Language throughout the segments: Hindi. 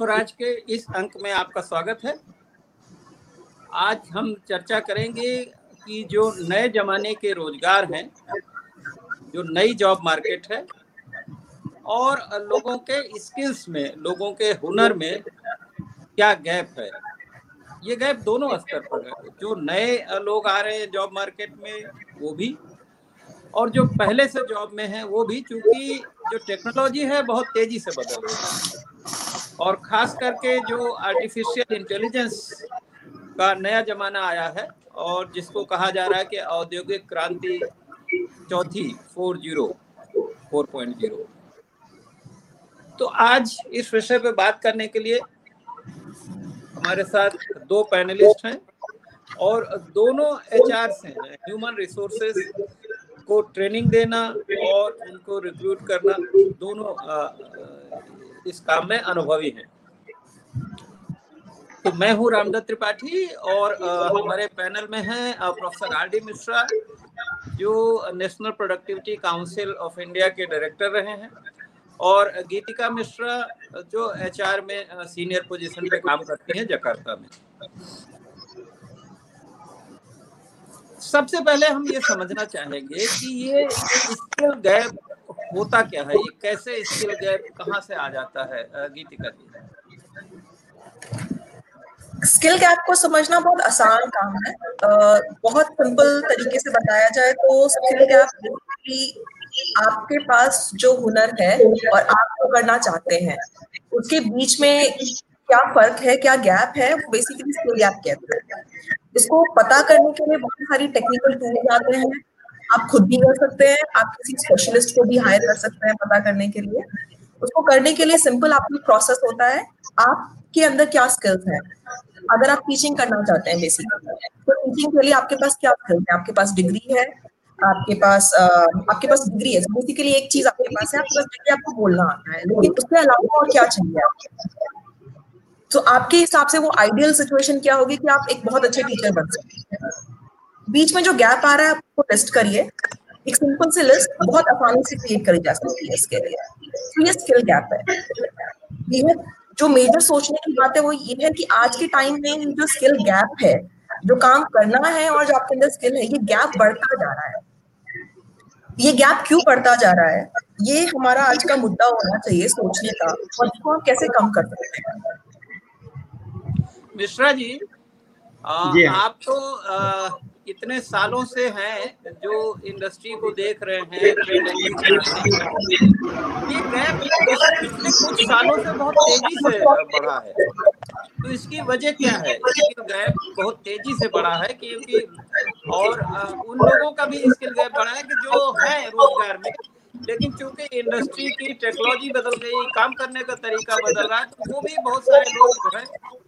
स्वराज के इस अंक में आपका स्वागत है। आज हम चर्चा करेंगे कि जो नए जमाने के रोज़गार हैं, जो नई जॉब मार्केट है, और लोगों के स्किल्स में, लोगों के हुनर में क्या गैप है। ये गैप दोनों स्तर पर है। जो नए लोग आ रहे हैं जॉब मार्केट में, वो भी और जो पहले से जॉब में है, वो भी चूँकि जो टेक्नोलॉजी है, बहुत तेज़ी से बदल रही है। और खास करके जो आर्टिफिशियल इंटेलिजेंस का नया जमाना आया है, और जिसको कहा जा रहा है कि औद्योगिक क्रांति चौथी four zero four point zero तो आज इस विषय पे बात करने के लिए हमारे साथ दो पैनलिस्ट हैं, और दोनों एच हैं ह्यूमन रिसोर्सेज को ट्रेनिंग देना और उनको रिक्रूट करना, दोनों इस काम में अनुभवी हैं। तो मैं हूँ रामदत्त त्रिपाठी और हमारे पैनल में हैं प्रोफेसर आर डी मिश्रा, जो National Productivity Council of India के डायरेक्टर रहे हैं, और गीतिका मिश्रा, जो एचआर में सीनियर पोजीशन पे काम करती हैं जकार्ता में। सबसे पहले हम ये समझना चाहेंगे कि ये स्किल गैप होता क्या है? ये कैसे स्किल गैप कहाँ से आ जाता है गीतिका जी? स्किल गैप को समझना बहुत आसान काम है। बहुत सिंपल तरीके से बताया जाए तो स्किल गैप आपके पास जो हुनर है और आप जो करना चाहते हैं, उसके बीच में क्या फ़र्क है, क्या गैप है, वो बेसिकली स्किल गैप कहते हैं। इसको पता करने के लिए बहुत सारी टेक्निकल टूल्स आते हैं। आप खुद भी कर सकते हैं, आप किसी स्पेशलिस्ट को भी हायर कर सकते हैं पता करने के लिए। उसको करने के लिए सिंपल आपका प्रोसेस होता है, आपके अंदर क्या स्किल्स है। अगर आप टीचिंग करना चाहते हैं बेसिकली तो टीचिंग के लिए आपके पास क्या स्किल्स है? आपके पास डिग्री है, आपके पास आपके पास डिग्री है। बेसिकली एक चीज़ आपके पास है, आपके पास डिग्री आपको बोलना आता है, लेकिन उसके अलावा और क्या चाहिए आपको? तो आपके हिसाब से वो आइडियल सिचुएशन क्या होगी कि आप एक बहुत अच्छे टीचर बन सकते बीच में जो गैप आ रहा है आपको लिस्ट करिए। एक सिंपल सी लिस्ट बहुत आसानी से क्रिएट करी जा सकती है इसके लिए। तो ये स्किल गैप है। ये जो मेजर सोचने की बात है, वो ये है कि आज के टाइम में जो स्किल गैप है, जो काम करना है और जो आपके अंदर स्किल है, ये गैप बढ़ता जा रहा है। ये गैप क्यों बढ़ता जा रहा है? ये हमारा आज का मुद्दा होना चाहिए सोचने का, और इसको हम कैसे कम कर सकते हैं? मिश्रा जी, आ, जी हाँ। आप तो आ, इतने सालों से हैं जो इंडस्ट्री को देख रहे हैं ये गैप पिछले कुछ सालों से बहुत तेज़ी से बढ़ा है। तो इसकी वजह क्या है? इसकी गैप बहुत तेज़ी से बढ़ा है क्योंकि और उन लोगों का भी स्किल गैप बढ़ा है कि जो है रोज़गार में। लेकिन चूँकि इंडस्ट्री की टेक्नोलॉजी बदल गई, काम करने का तरीका बदल रहा है तो वो भी बहुत सारे लोग जो है,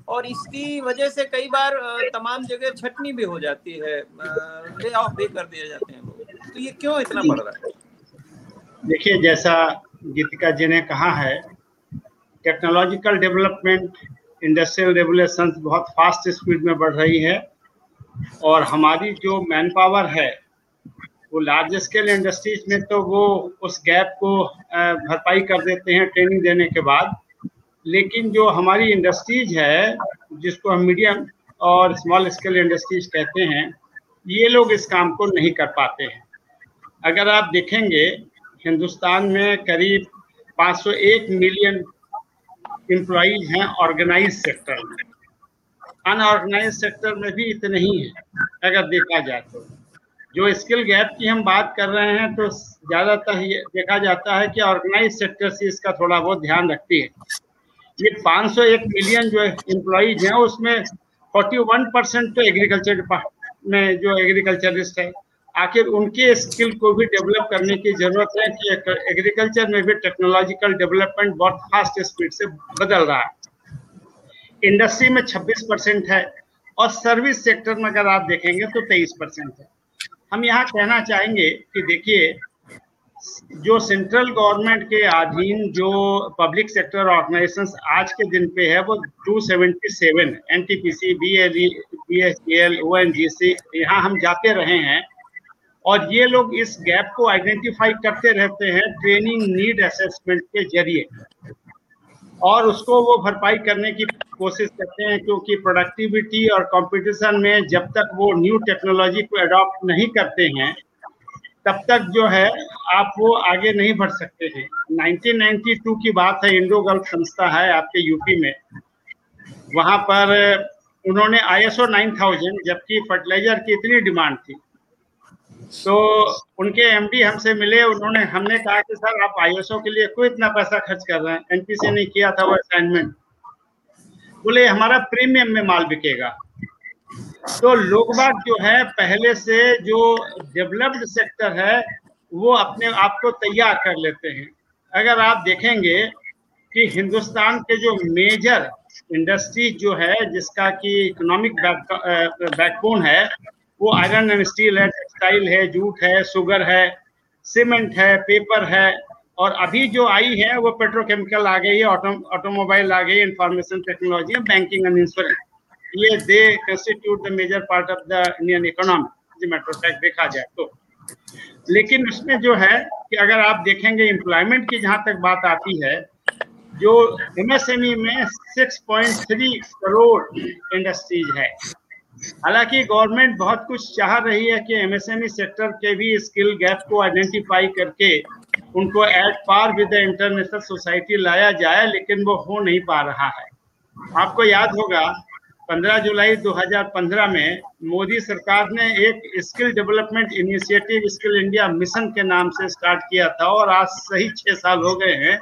और इसकी वजह से कई बार तमाम जगह छटनी भी हो जाती है ले ऑफ़ भी कर दिए जाते हैं तो ये क्यों इतना बढ़ रहा है? देखिए, जैसा गीतिका जी ने कहा है टेक्नोलॉजिकल डेवलपमेंट इंडस्ट्रियल रेवोल्यूशन बहुत फास्ट स्पीड में बढ़ रही है, और हमारी जो मैन पावर है वो लार्ज स्केल इंडस्ट्रीज़ में तो वो उस गैप को भरपाई कर देते हैं ट्रेनिंग देने के बाद। लेकिन जो हमारी इंडस्ट्रीज़ है, जिसको हम मीडियम और स्मॉल स्केल इंडस्ट्रीज़ कहते हैं, ये लोग इस काम को नहीं कर पाते हैं। अगर आप देखेंगे, हिंदुस्तान में करीब 501 मिलियन एम्प्लॉज हैं ऑर्गेनाइज सेक्टर में। अनऑर्गेनाइज सेक्टर में भी इतने ही हैं, अगर देखा जाए तो। जो स्किल गैप की हम बात कर रहे हैं तो ज़्यादातर ये देखा जाता है कि ऑर्गेनाइज सेक्टर से इसका थोड़ा बहुत ध्यान रखती है। ये 501 मिलियन जो एम्प्लॉज हैं, उसमें 41 परसेंट तो एग्रीकल्चर में जो एग्रीकल्चरिस्ट है। आखिर उनके स्किल को भी डेवलप करने की ज़रूरत है कि एग्रीकल्चर में भी टेक्नोलॉजिकल डेवलपमेंट बहुत फास्ट स्पीड से बदल रहा है। इंडस्ट्री में 26 परसेंट है और सर्विस सेक्टर में अगर आप देखेंगे तो 23 परसेंट है। हम यहाँ कहना चाहेंगे कि देखिए, जो सेंट्रल गवर्नमेंट के अधीन जो पब्लिक सेक्टर ऑर्गेनाइजेशन आज के दिन पे है, वो 277 एनटीपीसी बीएलई बीएसएल ओएनजीसी यहाँ हम जाते रहे हैं और ये लोग इस गैप को आइडेंटिफाई करते रहते हैं ट्रेनिंग नीड असेसमेंट के ज़रिए। और उसको वो भरपाई करने की कोशिश करते हैं, क्योंकि प्रोडक्टिविटी और कंपटीशन में जब तक वो न्यू टेक्नोलॉजी को अडॉप्ट नहीं करते हैं, तब तक जो है, आप वो आगे नहीं बढ़ सकते हैं। 1992 की बात है इंडो गल्फ संस्था है आपके यूपी में। वहाँ पर उन्होंने आईएसओ 9000 जबकि फर्टिलाइज़र की इतनी डिमांड थी। तो उनके एमडी हमसे मिले, उन्होंने हमने कहा कि सर, आप आईएसओ के लिए क्यों इतना पैसा खर्च कर रहे हैं? एनपीसी ने किया था वो असाइनमेंट बोले, हमारा प्रीमियम में माल बिकेगा। तो लोग बाग जो है, पहले से जो डेवलप्ड सेक्टर है, वो अपने आप को तैयार कर लेते हैं। अगर आप देखेंगे कि हिंदुस्तान के जो मेजर इंडस्ट्रीज़ जो है, जिसका कि इकोनॉमिक बैकबोन है, वो आयरन एंड स्टील है टेक्सटाइल है, जूट है शुगर है सीमेंट है पेपर है और अभी जो आई है वो पेट्रोकेमिकल आ गई है ऑटोमोबाइल आ गई information technology banking and insurance ये they constitute the major part of the Indian economy matter fact देखा जाए तो। लेकिन उसमें जो है कि अगर आप देखेंगे एम्प्लॉयमेंट की जहाँ तक बात आती है, जो एमएसएमई में 6.3 करोड़ इंडस्ट्रीज़ है। हालाँकि गवर्नमेंट बहुत कुछ चाह रही है कि एमएसएमई सेक्टर के भी स्किल गैप को आइडेंटिफाई करके उनको at par with the international society लाया जाए, लेकिन वो हो नहीं पा रहा है। आपको याद होगा 15 जुलाई 2015 में मोदी सरकार ने एक skill development initiative skill India mission के नाम से स्टार्ट किया था और आज सही छह साल हो गए हैं।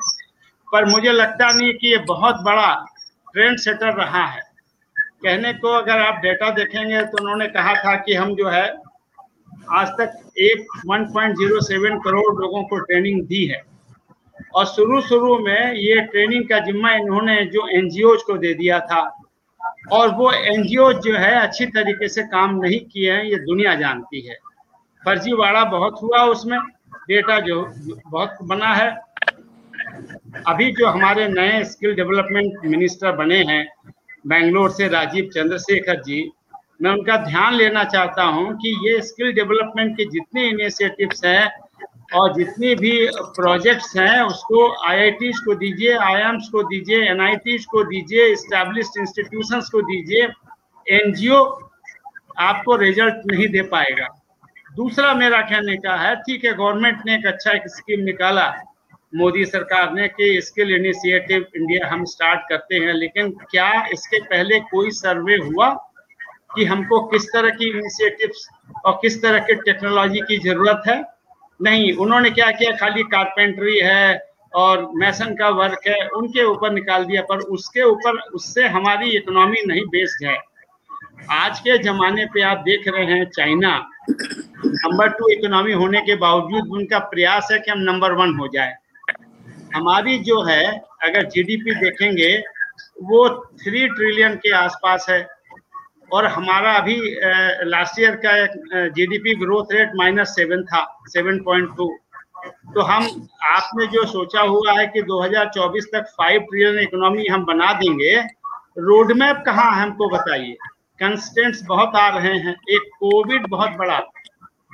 पर मुझे लगता नहीं कि ये बहुत बड़ा ट्रेंड सेटर रहा है। कहने को अगर आप डेटा देखेंगे तो उन्होंने कहा था कि हम जो है, आज तक एक 1.07 करोड़ लोगों को ट्रेनिंग दी है। और शुरू शुरू में ये ट्रेनिंग का जिम्मा इन्होंने जो एनजीओ को दे दिया था, और वो एनजीओ जो है अच्छी तरीके से काम नहीं किए हैं, ये दुनिया जानती है। फर्जीवाड़ा बहुत हुआ उसमें डेटा जो बहुत बना है। अभी जो हमारे नए स्किल डेवलपमेंट मिनिस्टर बने हैं बेंगलोर से राजीव चंद्रशेखर जी, मैं उनका ध्यान लेना चाहता हूँ कि ये स्किल डेवलपमेंट के जितने इनिशिएटिव्स हैं और जितनी भी प्रोजेक्ट्स हैं, उसको आई को दीजिए आई को दीजिए एन को दीजिए स्टैब्लिश्ड इंस्टीट्यूशंस को दीजिए एनजीओ आपको रिज़ल्ट नहीं दे पाएगा। दूसरा मेरा कहने का है, ठीक है गवर्नमेंट ने एक अच्छा एक स्कीम निकाला मोदी सरकार ने कि स्किल इनिशिएटिव इंडिया हम स्टार्ट करते हैं, लेकिन क्या इसके पहले कोई सर्वे हुआ कि हमको किस तरह की इनिशिएटिव्स और किस तरह के टेक्नोलॉजी की ज़रूरत है? नहीं, उन्होंने क्या किया? खाली कारपेंट्री है और मैसन का वर्क है, उनके ऊपर निकाल दिया, पर उसके ऊपर, उससे हमारी इकोनॉमी नहीं बेस्ड है। आज के जमाने पे आप देख रहे हैं चाइना नंबर टू इकोनॉमी होने के बावजूद उनका प्रयास है कि हम नंबर वन हो जाए। हमारी जो है, अगर जीडीपी देखेंगे, वो थ्री ट्रिलियन के आसपास है। और हमारा अभी लास्ट ईयर का GDP growth rate minus seven था सेवन पॉइंट टू तो हम, आपने जो सोचा हुआ है कि 2024 तक फाइव ट्रिलियन इकोनॉमी हम बना देंगे रोड मैप कहाँ है हमको बताइए? कंस्टेंट्स बहुत आ रहे हैं। एक कोविड बहुत बड़ा।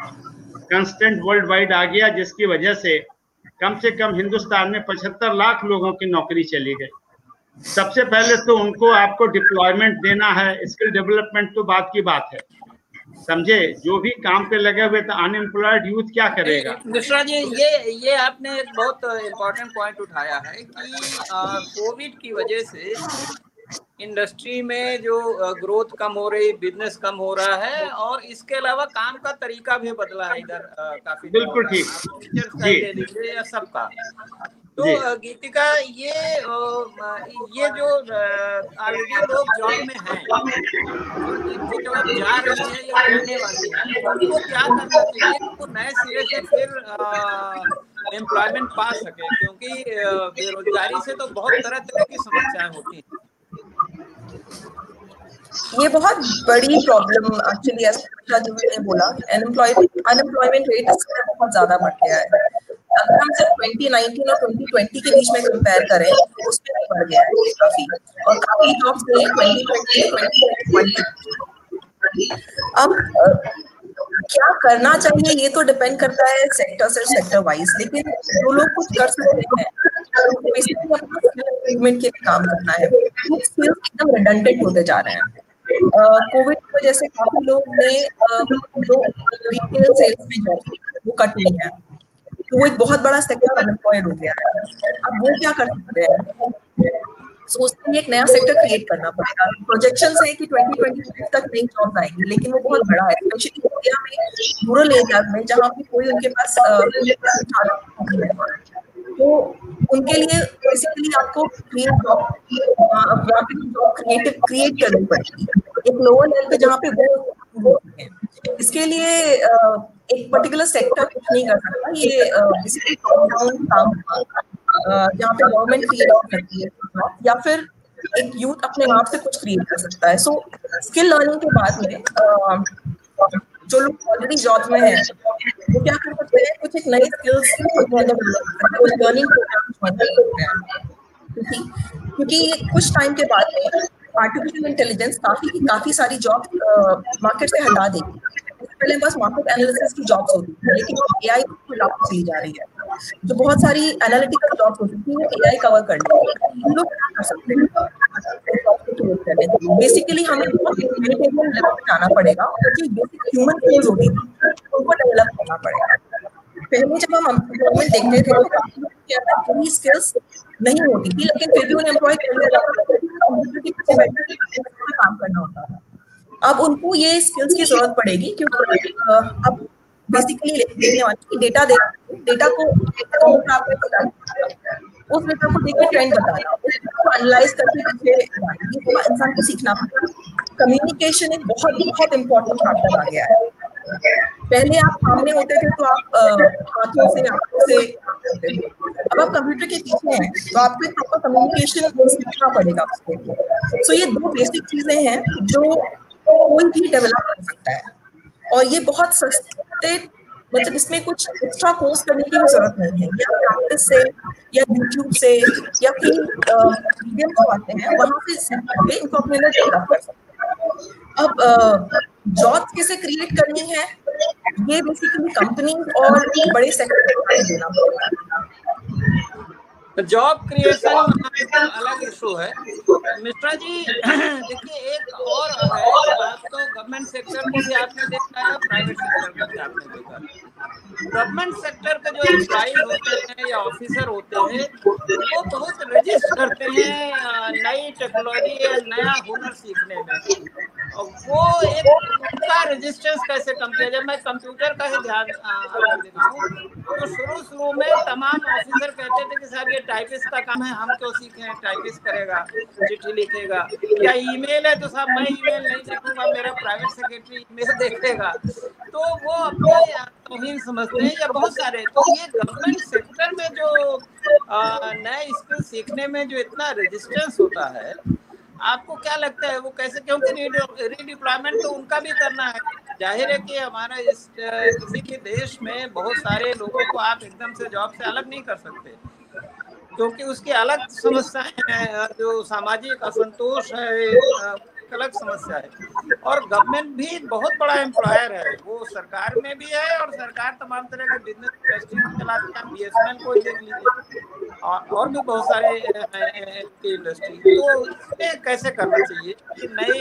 कंस्टेंट वर्ल्ड वाइड आ गया, जिसकी वजह से कम से कम हिंदुस्तान में पचहत्तर लाख लोगों की नौकरी चली गई। सबसे पहले तो उनको आपको डिप्लॉयमेंट देना है स्किल डेवलपमेंट तो बात की बात है। समझे? जो भी काम पे लगे हुए तो अनएम्प्लॉयड यूथ क्या करेगा? मिश्रा जी, ये ये आपने एक बहुत इम्पोर्टेंट पॉइंट उठाया है कि कोविड की वजह से इंडस्ट्री में जो ग्रोथ कम हो रही बिज़नेस कम हो रहा है और इसके अलावा काम का तरीका भी बदला है इधर काफ़ी बिल्कुल ठीक। सबका। तो गीतिका ये ये जो ऑलरेडी लोग जॉब में हैं जो जा रही है या रहने वाली है उनको क्या करना चाहिए तो नए सिरे से फिर एम्प्लॉयमेंट पा सके? क्योंकि बेरोजगारी से तो बहुत तरह तरह की समस्याएँ होती हैं। ये बहुत बड़ी प्रॉब्लम एक्चुअली ने बोला अनएम्प्लॉयमेंट रेट बहुत ज़्यादा बढ़ गया है। अगर हम सिर्फ़ 2019 और 2020 के बीच में कंपेयर करें तो उसमें भी बढ़ गया है काफ़ी। और काफ़ी जॉब्स ने 2020 अब क्या करना चाहिए ये तो डिपेंड करता है सेक्टर से सेक्टर वाइज लेकिन जो लोग कुछ कर सकते हैं बेसिकली अपना इम्प्रूवमेंट के लिए काम करना है। स्किल्स एकदम रिडंडेंट होते जा रहे हैं। कोविड की वजह से काफ़ी लोग ने जो रिटेल सेल्स में जॉब वो कट ली है। तो वो एक बहुत बड़ा सेक्टर अनएम्प्लॉयड हो गया है। अब वो क्या कर सकते हैं? सो उसके लिए एक नया सेक्टर क्रिएट करना पड़ेगा। प्रोजेक्शन है कि 2025 तक नई जॉब आएँगी, लेकिन वो बहुत बड़ा है। स्पेशली इंडिया में रूरल एरियाज़ में, जहाँ पे कोई उनके पास तो उनके लिए बेसिकली आपको जॉब क्रिएटिव क्रिएट करनी पड़ेगी। एक लोअर लेवल पे जहाँ पे वो इसके लिए एक पर्टिकुलर सेक्टर कुछ नहीं कर सकता। ये काम जहाँ पे गवर्नमेंट क्रिएट कर सकती है या फिर एक यूथ अपने आप से कुछ क्रिएट कर सकता है। सो स्किल लर्निंग के बाद में जो लोग ऑलरेडी जॉब में हैं, वो क्या कर सकते हैं? कुछ एक नए स्किल्स लर्निंग प्रोग्राम क्योंकि कुछ टाइम के बाद में आर्टिफिशियल इंटेलिजेंस काफ़ी काफ़ी सारी जॉब मार्केट से हटा देगी पहले बस मार्केट एनालिसिस की जॉब्स होती थी, लेकिन एआई लागू चली जा रही है। जो बहुत सारी एनालिटिकल जॉब्स होती थी, वो एआई कवर कर बेसिकली हमें ह्यूमैनिटेरियन लेवल पे जाना पड़ेगा जो बेसिक ह्यूमन स्किल्स होती थी, उनको डेवलप करना पड़ेगा। पहले जब हम एम्प्लॉयमेंट देखते थे तो स्किल्स नहीं होती थी, लेकिन फिर भी उन्हें एम्प्लॉय करने काम करना होता था अब उनको ये स्किल्स की ज़रूरत पड़ेगी, क्योंकि अब बेसिकली देखने वाली डेटा दे डेटा को उस डेटा को देख के ट्रेंड बताया उसको एनालाइज करके इंसान को सीखना कम्युनिकेशन एक बहुत बहुत इंपॉर्टेंट फैक्टर आ गया है। पहले आप सामने होते थे तो आप हाथों से, आँखों से अब आप कंप्यूटर के पीछे हैं तो आपको एक प्रॉपर कम्युनिकेशन सीखना पड़ेगा उसके लिए। सो ये दो बेसिक चीज़ें हैं जो कोई भी डेवलप कर सकता है। और ये बहुत सस्ते मतलब इसमें कुछ एक्स्ट्रा कोर्स करने की भी ज़रूरत नहीं है। या प्रैक्टिस से, या यूट्यूब से, या फिर मीडियम जो आते हैं, वहाँ करके इनको अपने लिए डेवलप कर सकते हैं। अब जॉब कैसे क्रिएट करनी है? ये बेसिकली कंपनी और बड़े सेक्टर को देना पड़ेगा। जॉब क्रिएशन अलग इशू है। मिश्रा जी देखिए एक और है तो गवर्नमेंट सेक्टर को भी आपने देखा है प्राइवेट सेक्टर को भी आपने देखा गवर्नमेंट सेक्टर के जो एम्प्लॉज होते हैं या ऑफिसर होते हैं वो बहुत रजिस्ट करते हैं नई टेक्नोलॉजी या नया हुनर सीखने में। वो एक उनका रेजिस्टेंस कैसे कम किया जाए मैं कंप्यूटर का ही ध्यान दिखाऊँ तो शुरू शुरू में तमाम ऑफिसर कहते थे कि साहब ये टाइपिस्ट का काम है हम क्यों सीखे टाइपिस्ट करेगा चिट्ठी लिखेगा या ईमेल है तो साहब मैं ईमेल नहीं देखूँगा मेरा प्राइवेट सेक्रेटरी ईमेल देखेगा तो वो अपने तोहिन समझते हैं या बहुत सारे तो ये गवर्नमेंट सेक्टर में जो नए स्किल सीखने में जो इतना रेजिस्टेंस होता है आपको क्या लगता है वो कैसे क्योंकि रीडिप्लॉयमेंट तो उनका भी करना है ज़ाहिर है कि हमारा इस किसी भी देश में बहुत सारे लोगों को आप एकदम से जॉब से अलग नहीं कर सकते। क्योंकि उसकी अलग समस्याएँ हैं, जो सामाजिक असंतोष है अलग समस्या है। और गवर्नमेंट भी बहुत बड़ा एम्प्लॉयर है। वो सरकार में भी है और सरकार तमाम तरह के बिज़नेस इंडस्ट्री चलाती है बी एस को देख लीजिए। और भी बहुत सारे इंडस्ट्री तो इसमें कैसे करना चाहिए कि नए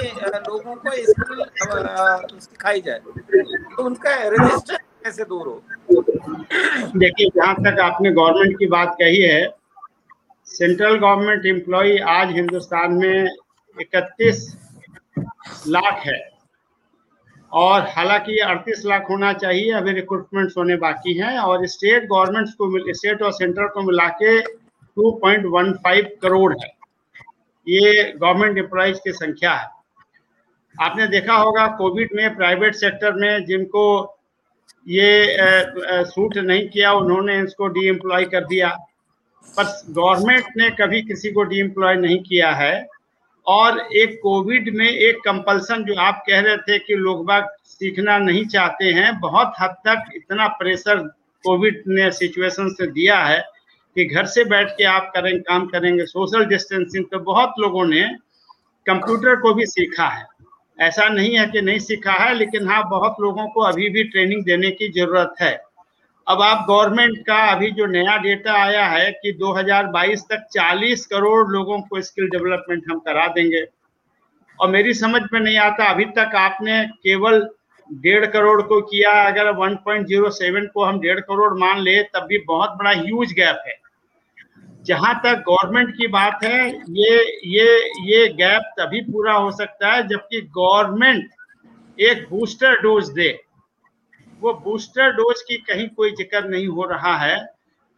लोगों को स्किल सिखाई जाए? तो उनका रजिस्टर कैसे दूर हो? देखिए, जहाँ तक आपने गवर्नमेंट की बात कही है सेंट्रल गवर्नमेंट एम्प्लॉय आज हिंदुस्तान में इकतीस लाख है। और हालाँकि अड़तीस लाख होना चाहिए, अभी रिक्रूटमेंट होने बाकी हैं और स्टेट गवर्नमेंट्स को मिल स्टेट और सेंटर को मिला के 2.15 करोड़ है। ये गवर्नमेंट एम्प्लॉयज़ की संख्या है। आपने देखा होगा कोविड में प्राइवेट सेक्टर में जिनको ये सूट नहीं किया, उन्होंने इसको डी एम्प्लॉय कर दिया। पर गवर्नमेंट ने कभी किसी को डी एम्प्लॉय नहीं किया है। और एक कोविड में एक कंपल्सन जो आप कह रहे थे कि लोग बाग सीखना नहीं चाहते हैं, बहुत हद तक इतना प्रेशर कोविड ने सिचुएशन से दिया है कि घर से बैठ के आप करें, काम करेंगे सोशल डिस्टेंसिंग तो बहुत लोगों ने कंप्यूटर को भी सीखा है। ऐसा नहीं है कि नहीं सीखा है, लेकिन हाँ बहुत लोगों को अभी भी ट्रेनिंग देने की ज़रूरत है। अब आप गवर्नमेंट का अभी जो नया डेटा आया है कि 2022 तक 40 करोड़ लोगों को स्किल डेवलपमेंट हम करा देंगे। और मेरी समझ में नहीं आता, अभी तक आपने केवल डेढ़ करोड़ को किया, अगर 1.07 को हम डेढ़ करोड़ मान ले, तब भी बहुत बड़ा ह्यूज गैप है। जहाँ तक गवर्नमेंट की बात है, ये ये ये गैप तभी पूरा हो सकता है जबकि गवर्नमेंट एक बूस्टर डोज दे। वो बूस्टर डोज की कहीं कोई ज़िक्र नहीं हो रहा है।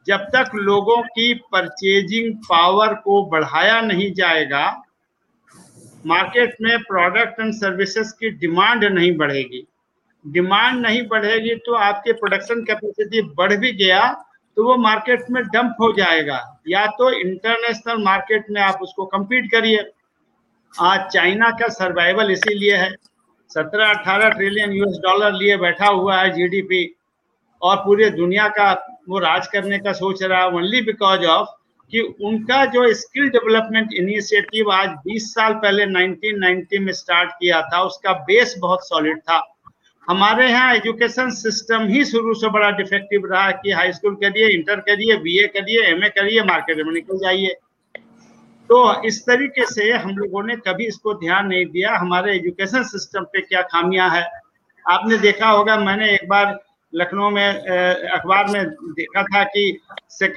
जब तक लोगों की परचेजिंग पावर को बढ़ाया नहीं जाएगा मार्केट में प्रोडक्ट एंड सर्विसेज़ की डिमांड नहीं बढ़ेगी। डिमांड नहीं बढ़ेगी तो आपके प्रोडक्शन कैपेसिटी बढ़ भी गया तो वो मार्केट में डंप हो जाएगा। या तो इंटरनेशनल मार्केट में आप उसको compete करिए। आज चाइना का सर्वाइवल इसीलिए है। सत्रह अठारह ट्रिलियन यूएस डॉलर लिए बैठा हुआ है जीडीपी और पूरे दुनिया का वो राज करने का सोच रहा है ओनली बिकॉज़ ऑफ़ कि उनका जो स्किल डेवलपमेंट इनिशिएटिव आज 20 साल पहले 1990 में स्टार्ट किया था, उसका बेस बहुत सॉलिड था। हमारे यहाँ एजुकेशन सिस्टम ही शुरू से बड़ा डिफेक्टिव रहा कि हाई स्कूल करिए इंटर करिए बीए करिए एमए करिए मार्केट में निकल जाइए। तो इस तरीके से हम लोगों ने कभी इसको ध्यान नहीं दिया। हमारे एजुकेशन सिस्टम पे क्या खामियाँ है? आपने देखा होगा, मैंने एक बार लखनऊ में अखबार में देखा था कि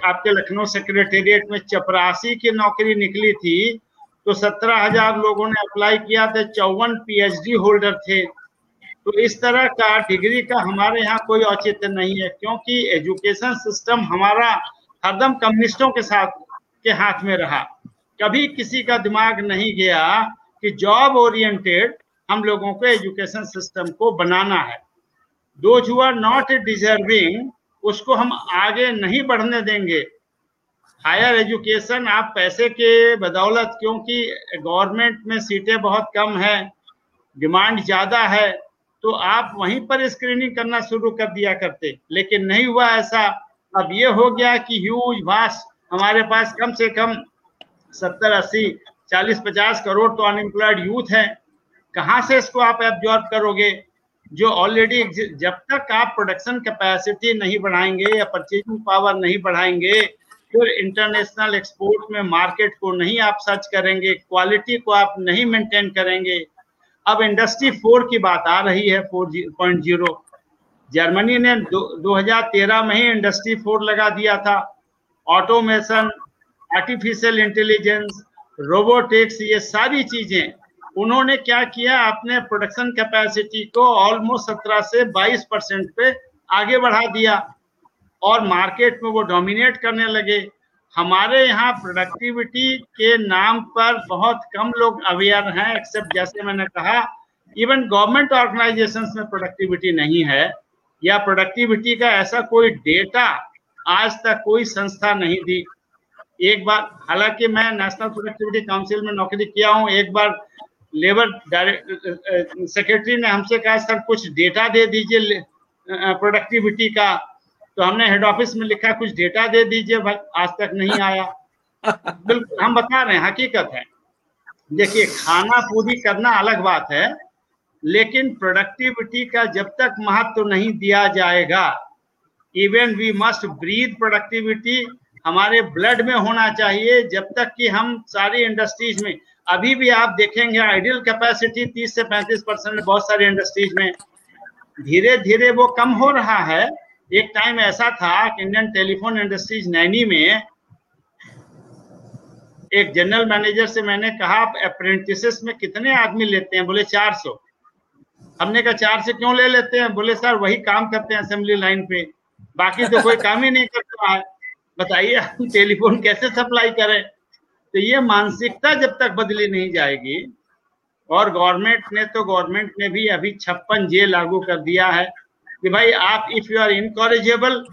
आपके लखनऊ सेक्रेटेरिएट में चपरासी की नौकरी निकली थी तो सत्रह हज़ार लोगों ने अप्लाई किया था, चौवन पीएचडी होल्डर थे। तो इस तरह का डिग्री का हमारे यहाँ कोई औचित्य नहीं है, क्योंकि एजुकेशन सिस्टम हमारा हरदम कम्युनिस्टों के साथ, के हाथ में रहा। कभी किसी का दिमाग नहीं गया कि जॉब ओरिएंटेड हम लोगों को एजुकेशन सिस्टम को बनाना है। दो आर नॉट डिजर्विंग उसको हम आगे नहीं बढ़ने देंगे। हायर एजुकेशन आप पैसे के बदौलत, क्योंकि गवर्नमेंट में सीटें बहुत कम है डिमांड ज़्यादा है तो आप वहीं पर स्क्रीनिंग करना शुरू कर दिया करते। लेकिन नहीं हुआ ऐसा। अब ये हो गया कि ह्यूज भास हमारे पास कम से कम सत्तर अस्सी चालीस पचास करोड़ तो अनएम्प्लॉयड यूथ है। कहाँ से इसको आप एब्जॉर्ब करोगे? जो ऑलरेडी जब तक आप प्रोडक्शन कैपेसिटी नहीं बढ़ाएँगे या परचेजिंग पावर नहीं बढ़ाएँगे फिर इंटरनेशनल एक्सपोर्ट में मार्केट को नहीं आप सर्च करेंगे क्वालिटी को आप नहीं मेंटेन करेंगे। अब इंडस्ट्री फोर की बात आ रही है फोर पॉइंट ज़ीरो जर्मनी ने दो, 2013 में ही इंडस्ट्री फोर लगा दिया था। ऑटोमेशन आर्टिफिशियल इंटेलिजेंस रोबोटिक्स ये सारी चीज़ें, उन्होंने क्या किया? अपने प्रोडक्शन कैपेसिटी को ऑलमोस्ट सत्रह से 22 परसेंट पे आगे बढ़ा दिया। और मार्केट में वो डोमिनेट करने लगे। हमारे यहाँ प्रोडक्टिविटी के नाम पर बहुत कम लोग अवेयर हैं एक्सेप्ट जैसे मैंने कहा इवन गवर्नमेंट ऑर्गेनाइजेशन में प्रोडक्टिविटी नहीं है। या प्रोडक्टिविटी का ऐसा कोई डेटा आज तक कोई संस्था नहीं दी। एक बार हालाँकि मैं नेशनल प्रोडक्टिविटी काउंसिल में नौकरी किया हूँ एक बार लेबर सेक्रेटरी ने हमसे कहा सर कुछ डेटा दे दीजिए प्रोडक्टिविटी का। तो हमने हेड ऑफ़िस में लिखा कुछ डेटा दे दीजिए भाई आज तक नहीं आया। बिल्कुल हम बता रहे हैं हकीकत है। देखिए खाना पूरी करना अलग बात है लेकिन प्रोडक्टिविटी का जब तक महत्व तो नहीं दिया जाएगा even we must breathe productivity हमारे ब्लड में होना चाहिए, जब तक कि हम सारी इंडस्ट्रीज़ में, अभी भी आप देखेंगे आइडियल कैपेसिटी 30 से 35 परसेंट बहुत सारी इंडस्ट्रीज़ में। धीरे धीरे वो कम हो रहा है। एक टाइम ऐसा था कि इंडियन टेलीफोन इंडस्ट्रीज़ नैनी में एक जनरल मैनेजर से मैंने कहा, आप अप्रेंटिस में कितने आदमी लेते हैं? बोले 400 हमने कहा, चार से क्यों ले लेते हैं? बोले, सर, वही काम करते हैं असेंबली लाइन पे। बाकी तो कोई काम ही नहीं करता है। बताइए, हम टेलीफोन कैसे सप्लाई करें? तो ये मानसिकता जब तक बदली नहीं जाएगी, और गवर्नमेंट ने तो गवर्नमेंट ने भी अभी छप्पन जे लागू कर दिया है कि भाई आप if you are incorrigible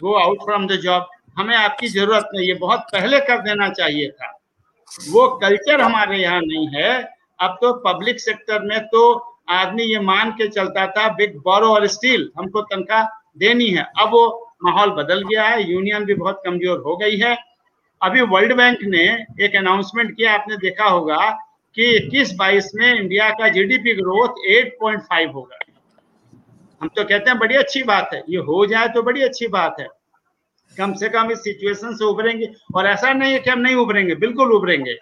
go out from the job हमें आपकी ज़रूरत नहीं है, बहुत पहले कर देना चाहिए था। वो कल्चर हमारे यहाँ नहीं है। अब तो पब्लिक सेक्टर में तो आदमी ये मान के चलता था बिग बोरो और स्टील हमको तनख्वाह देनी है। अब वो माहौल बदल गया है, यूनियन भी बहुत कमज़ोर हो गई है। अभी वर्ल्ड बैंक ने एक अनाउंसमेंट किया, आपने देखा होगा कि इक्कीस बाईस में इंडिया का जीडीपी ग्रोथ 8.5 होगा। हम तो कहते हैं बड़ी अच्छी बात है। ये हो जाए तो बड़ी अच्छी बात है। कम से कम इस सिचुएशन से उभरेंगे। और ऐसा नहीं है कि हम नहीं उभरेंगे, बिल्कुल उभरेंगे।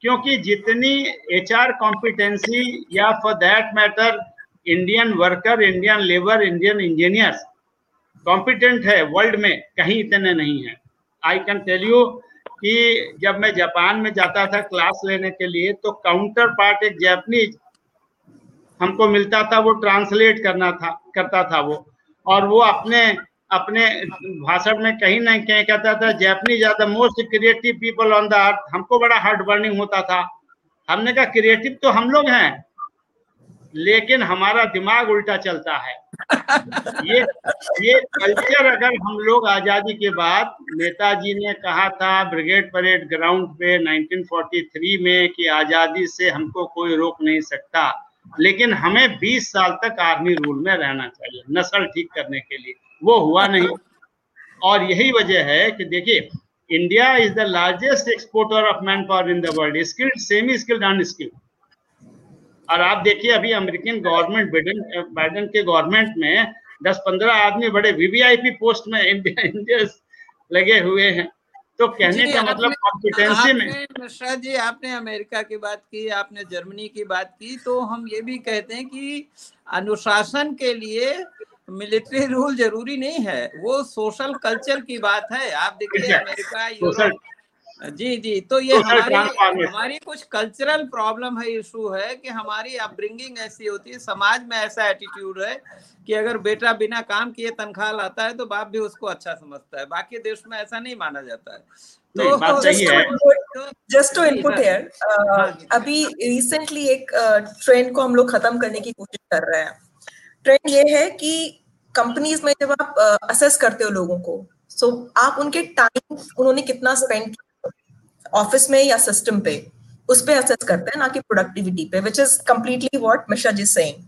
क्योंकि जितनी एच आर कॉम्पिटेंसी या for that matter Indian worker Indian labour Indian engineers competent है वर्ल्ड में, कहीं इतने नहीं है। आई कैन टेल यू कि जब मैं जापान में जाता था क्लास लेने के लिए तो काउंटर पार्ट एक जैपनीज हमको मिलता था, वो ट्रांसलेट करना था, करता था वो। और वो अपने अपने भाषण में कहीं ना कहीं कहता था Japanese are the most creative people on the earth हमको बड़ा हार्ट बर्निंग होता था। हमने कहा क्रिएटिव तो हम लोग हैं। लेकिन हमारा दिमाग उल्टा चलता है। ये ये कल्चर अगर हम लोग आज़ादी के बाद, नेताजी ने कहा था, ब्रिगेड परेड ग्राउंड पे 1943 में कि आज़ादी से हमको कोई रोक नहीं सकता, लेकिन हमें 20 साल तक आर्मी रूल में रहना चाहिए, नस्ल ठीक करने के लिए। वो हुआ नहीं। और यही वजह है कि देखिए India is the largest exporter of man power in the world skilled semi skilled unskilled और आप देखिए अभी अमेरिकन गवर्नमेंट बाइडन बाइडन के गवर्नमेंट में दस पंद्रह आदमी बड़े वीवीआईपी पोस्ट में इंडिया इंडिया लगे हुए हैं। तो कहने का मतलब कॉम्पिटेंसी में मिश्रा जी आपने अमेरिका की बात की आपने जर्मनी की बात की तो हम ये भी कहते हैं कि अनुशासन के लिए मिलिट्री रूल ज़रूरी नहीं है। वो सोशल कल्चर की बात है। आप देखिए अमेरिका यूरोप जी जी तो ये तो हमारी हमारी कुछ कल्चरल प्रॉब्लम है इशू है कि हमारी अपब्रिंगिंग ऐसी होती है समाज में ऐसा एटीट्यूड है कि अगर बेटा बिना काम किए तनख्वाह लाता है तो बाप भी उसको अच्छा समझता है बाकी देश में ऐसा नहीं माना जाता है। तो जस्ट टू इनपुट हियर अभी रिसेंटली एक ट्रेंड को हम लोग खत्म करने की कोशिश कर रहे हैं। ट्रेंड ये है कि कंपनीज़ में जब आप असेस करते हो लोगों को सो आप उनके टाइम उन्होंने कितना स्पेंड ऑफ़िस में या सिस्टम पे उस पर असेस करते हैं ना कि प्रोडक्टिविटी पे which is completely what Mishra ji saying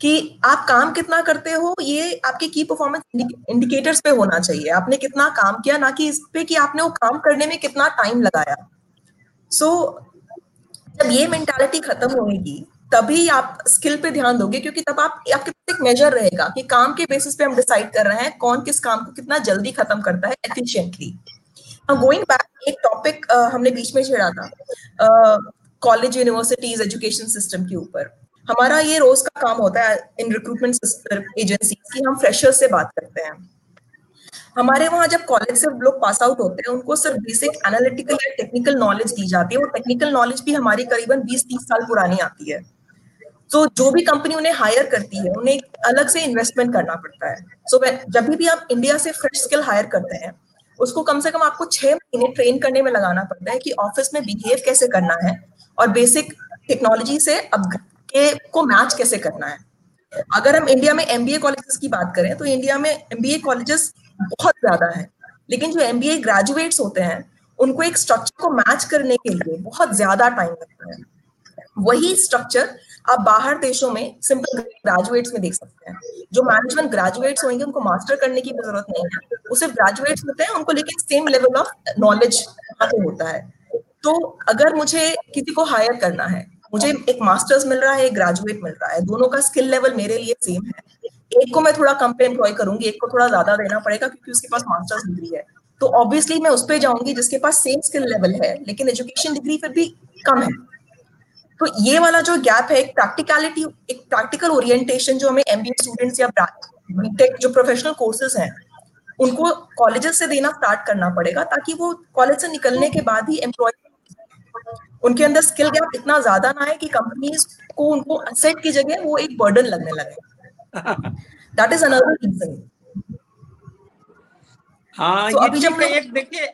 कि आप काम कितना करते हो ये आपके की परफॉर्मेंस इंडिकेटर्स पे होना चाहिए। आपने कितना काम किया ना कि इस पे कि आपने वो काम करने में कितना टाइम लगाया। सो so, जब ये मेंटालिटी खत्म होगी तभी आप स्किल पे ध्यान दोगे क्योंकि तब आप आपके पास एक मेजर रहेगा कि काम के बेसिस पे हम डिसाइड कर रहे हैं कौन किस काम को कितना जल्दी खत्म करता है एफिशिएंटली गोइंग बैक एक टॉपिक uh, हमने बीच में छेड़ा था कॉलेज यूनिवर्सिटीज एजुकेशन सिस्टम के ऊपर। हमारा ये रोज का काम होता है इन रिक्रूटमेंट एजेंसी की हम फ्रेशर से बात करते हैं। हमारे वहाँ जब कॉलेज से लोग पास आउट होते हैं उनको सिर्फ़ बेसिक एनालिटिकल या टेक्निकल नॉलेज दी जाती है वो टेक्निकल नॉलेज भी हमारी करीबन 20-30 साल पुरानी आती है। तो जो भी कंपनी उन्हें हायर करती है उन्हें अलग से इन्वेस्टमेंट करना पड़ता है। सो so, जब भी आप इंडिया से फ्रेश स्किल हायर करते हैं उसको कम से कम आपको छह महीने ट्रेन करने में लगाना पड़ता है कि ऑफ़िस में बिहेव कैसे करना है और बेसिक टेक्नोलॉजी से अब के को मैच कैसे करना है। अगर हम इंडिया में एमबीए कॉलेजेस की बात करें तो इंडिया में एमबीए कॉलेजेस बहुत ज़्यादा है। लेकिन जो एमबीए ग्रेजुएट्स होते हैं, उनको एक स्ट्रक्चर को मैच करने के लिए बहुत ज़्यादा टाइम लगता है। वही स्ट्रक्चर आप बाहर देशों में सिंपल ग्रेजुएट्स में देख सकते हैं। जो मैनेजमेंट ग्रेजुएट्स होंगे, उनको मास्टर करने की ज़रूरत नहीं है। वो सिर्फ़ ग्रेजुएट्स होते हैं, उनको लेकिन सेम लेवल ऑफ़ नॉलेज होता है। तो अगर मुझे किसी को हायर करना है, मुझे एक मास्टर्स मिल रहा है, एक ग्रेजुएट मिल रहा है, दोनों का स्किल लेवल मेरे लिए सेम है। एक को मैं थोड़ा कम पे एम्प्लॉय करूँगी, एक को थोड़ा ज़्यादा देना पड़ेगा क्योंकि उसके पास मास्टर्स डिग्री है। तो ऑब्वियसली मैं उस पर जाऊँगी जिसके पास सेम स्किल लेवल है, लेकिन एजुकेशन डिग्री फिर भी कम है। तो ये वाला जो गैप है एक प्रैक्टिकलिटी एक प्रैक्टिकल ओरिएंटेशन जो हमें एमबीए स्टूडेंट्स या बीटेक जो प्रोफेशनल कोर्सेज हैं उनको कॉलेजेस से देना स्टार्ट करना पड़ेगा ताकि वो कॉलेज से निकलने के बाद ही एम्प्लॉय उनके अंदर स्किल गैप इतना ज़्यादा ना है कि कंपनीज़ को उनको असेट की जगह वो एक बर्डन लगने लगे। दैट इज़ अनदर रीजन हाँ so, ये अभी जब एक देखिए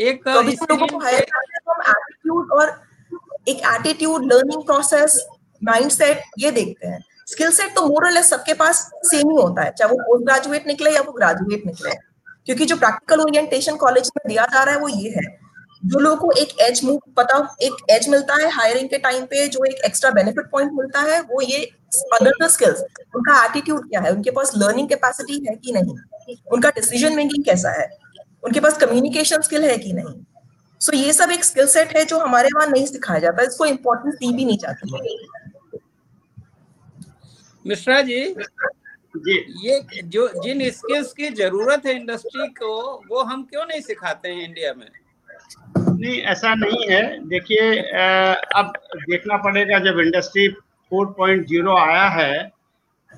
एक तो लोगों को हायर करते तो हम एटीट्यूड और एक एटीट्यूड लर्निंग प्रोसेस माइंडसेट ये देखते हैं। स्किल सेट तो मोर लेस सबके पास सेम ही होता है चाहे वो पोस्ट ग्रेजुएट निकले या वो ग्रेजुएट निकले। क्योंकि जो प्रैक्टिकल ओरिएंटेशन कॉलेज में दिया जा रहा है वो ये है। जो लोगों को एक एज मूव पता एक एज मिलता है हायरिंग के टाइम पे जो एक एक्स्ट्रा बेनिफिट पॉइंट मिलता है वो ये अदर स्किल्स उनका एटीट्यूड क्या है? उनके पास लर्निंग कैपेसिटी है कि नहीं? उनका डिसीज़न मेकिंग कैसा है? उनके पास कम्युनिकेशन स्किल है कि नहीं? सो so, ये सब एक स्किल सेट है जो हमारे वहाँ नहीं सिखाया जाता इसको इम्पोर्टेंस दी भी नहीं जाती। मिश्रा जी जी। ये जो जिन स्किल्स की ज़रूरत है इंडस्ट्री को वो हम क्यों नहीं सिखाते हैं इंडिया में? नहीं ऐसा नहीं है। देखिए अब देखना पड़ेगा जब इंडस्ट्री 4.0 आया है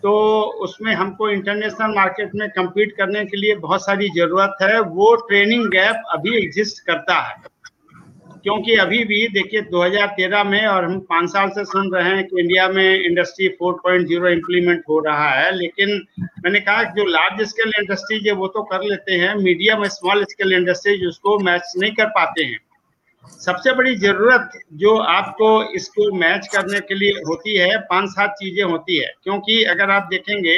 तो उसमें हमको इंटरनेशनल मार्केट में compete करने के लिए बहुत सारी ज़रूरत है। वो ट्रेनिंग गैप अभी एग्जिस्ट करता है। क्योंकि अभी भी देखिए 2013 में और हम पाँच साल से सुन रहे हैं कि इंडिया में इंडस्ट्री 4.0 इम्प्लीमेंट हो रहा है। लेकिन मैंने कहा जो लार्ज स्केल इंडस्ट्रीज़ है, वो तो कर लेते हैं। मीडियम स्मॉल स्केल इंडस्ट्रीज़ उसको मैच नहीं कर पाते हैं। सबसे बड़ी ज़रूरत जो आपको इसको मैच करने के लिए होती है, पाँच सात चीज़ें होती है। क्योंकि अगर आप देखेंगे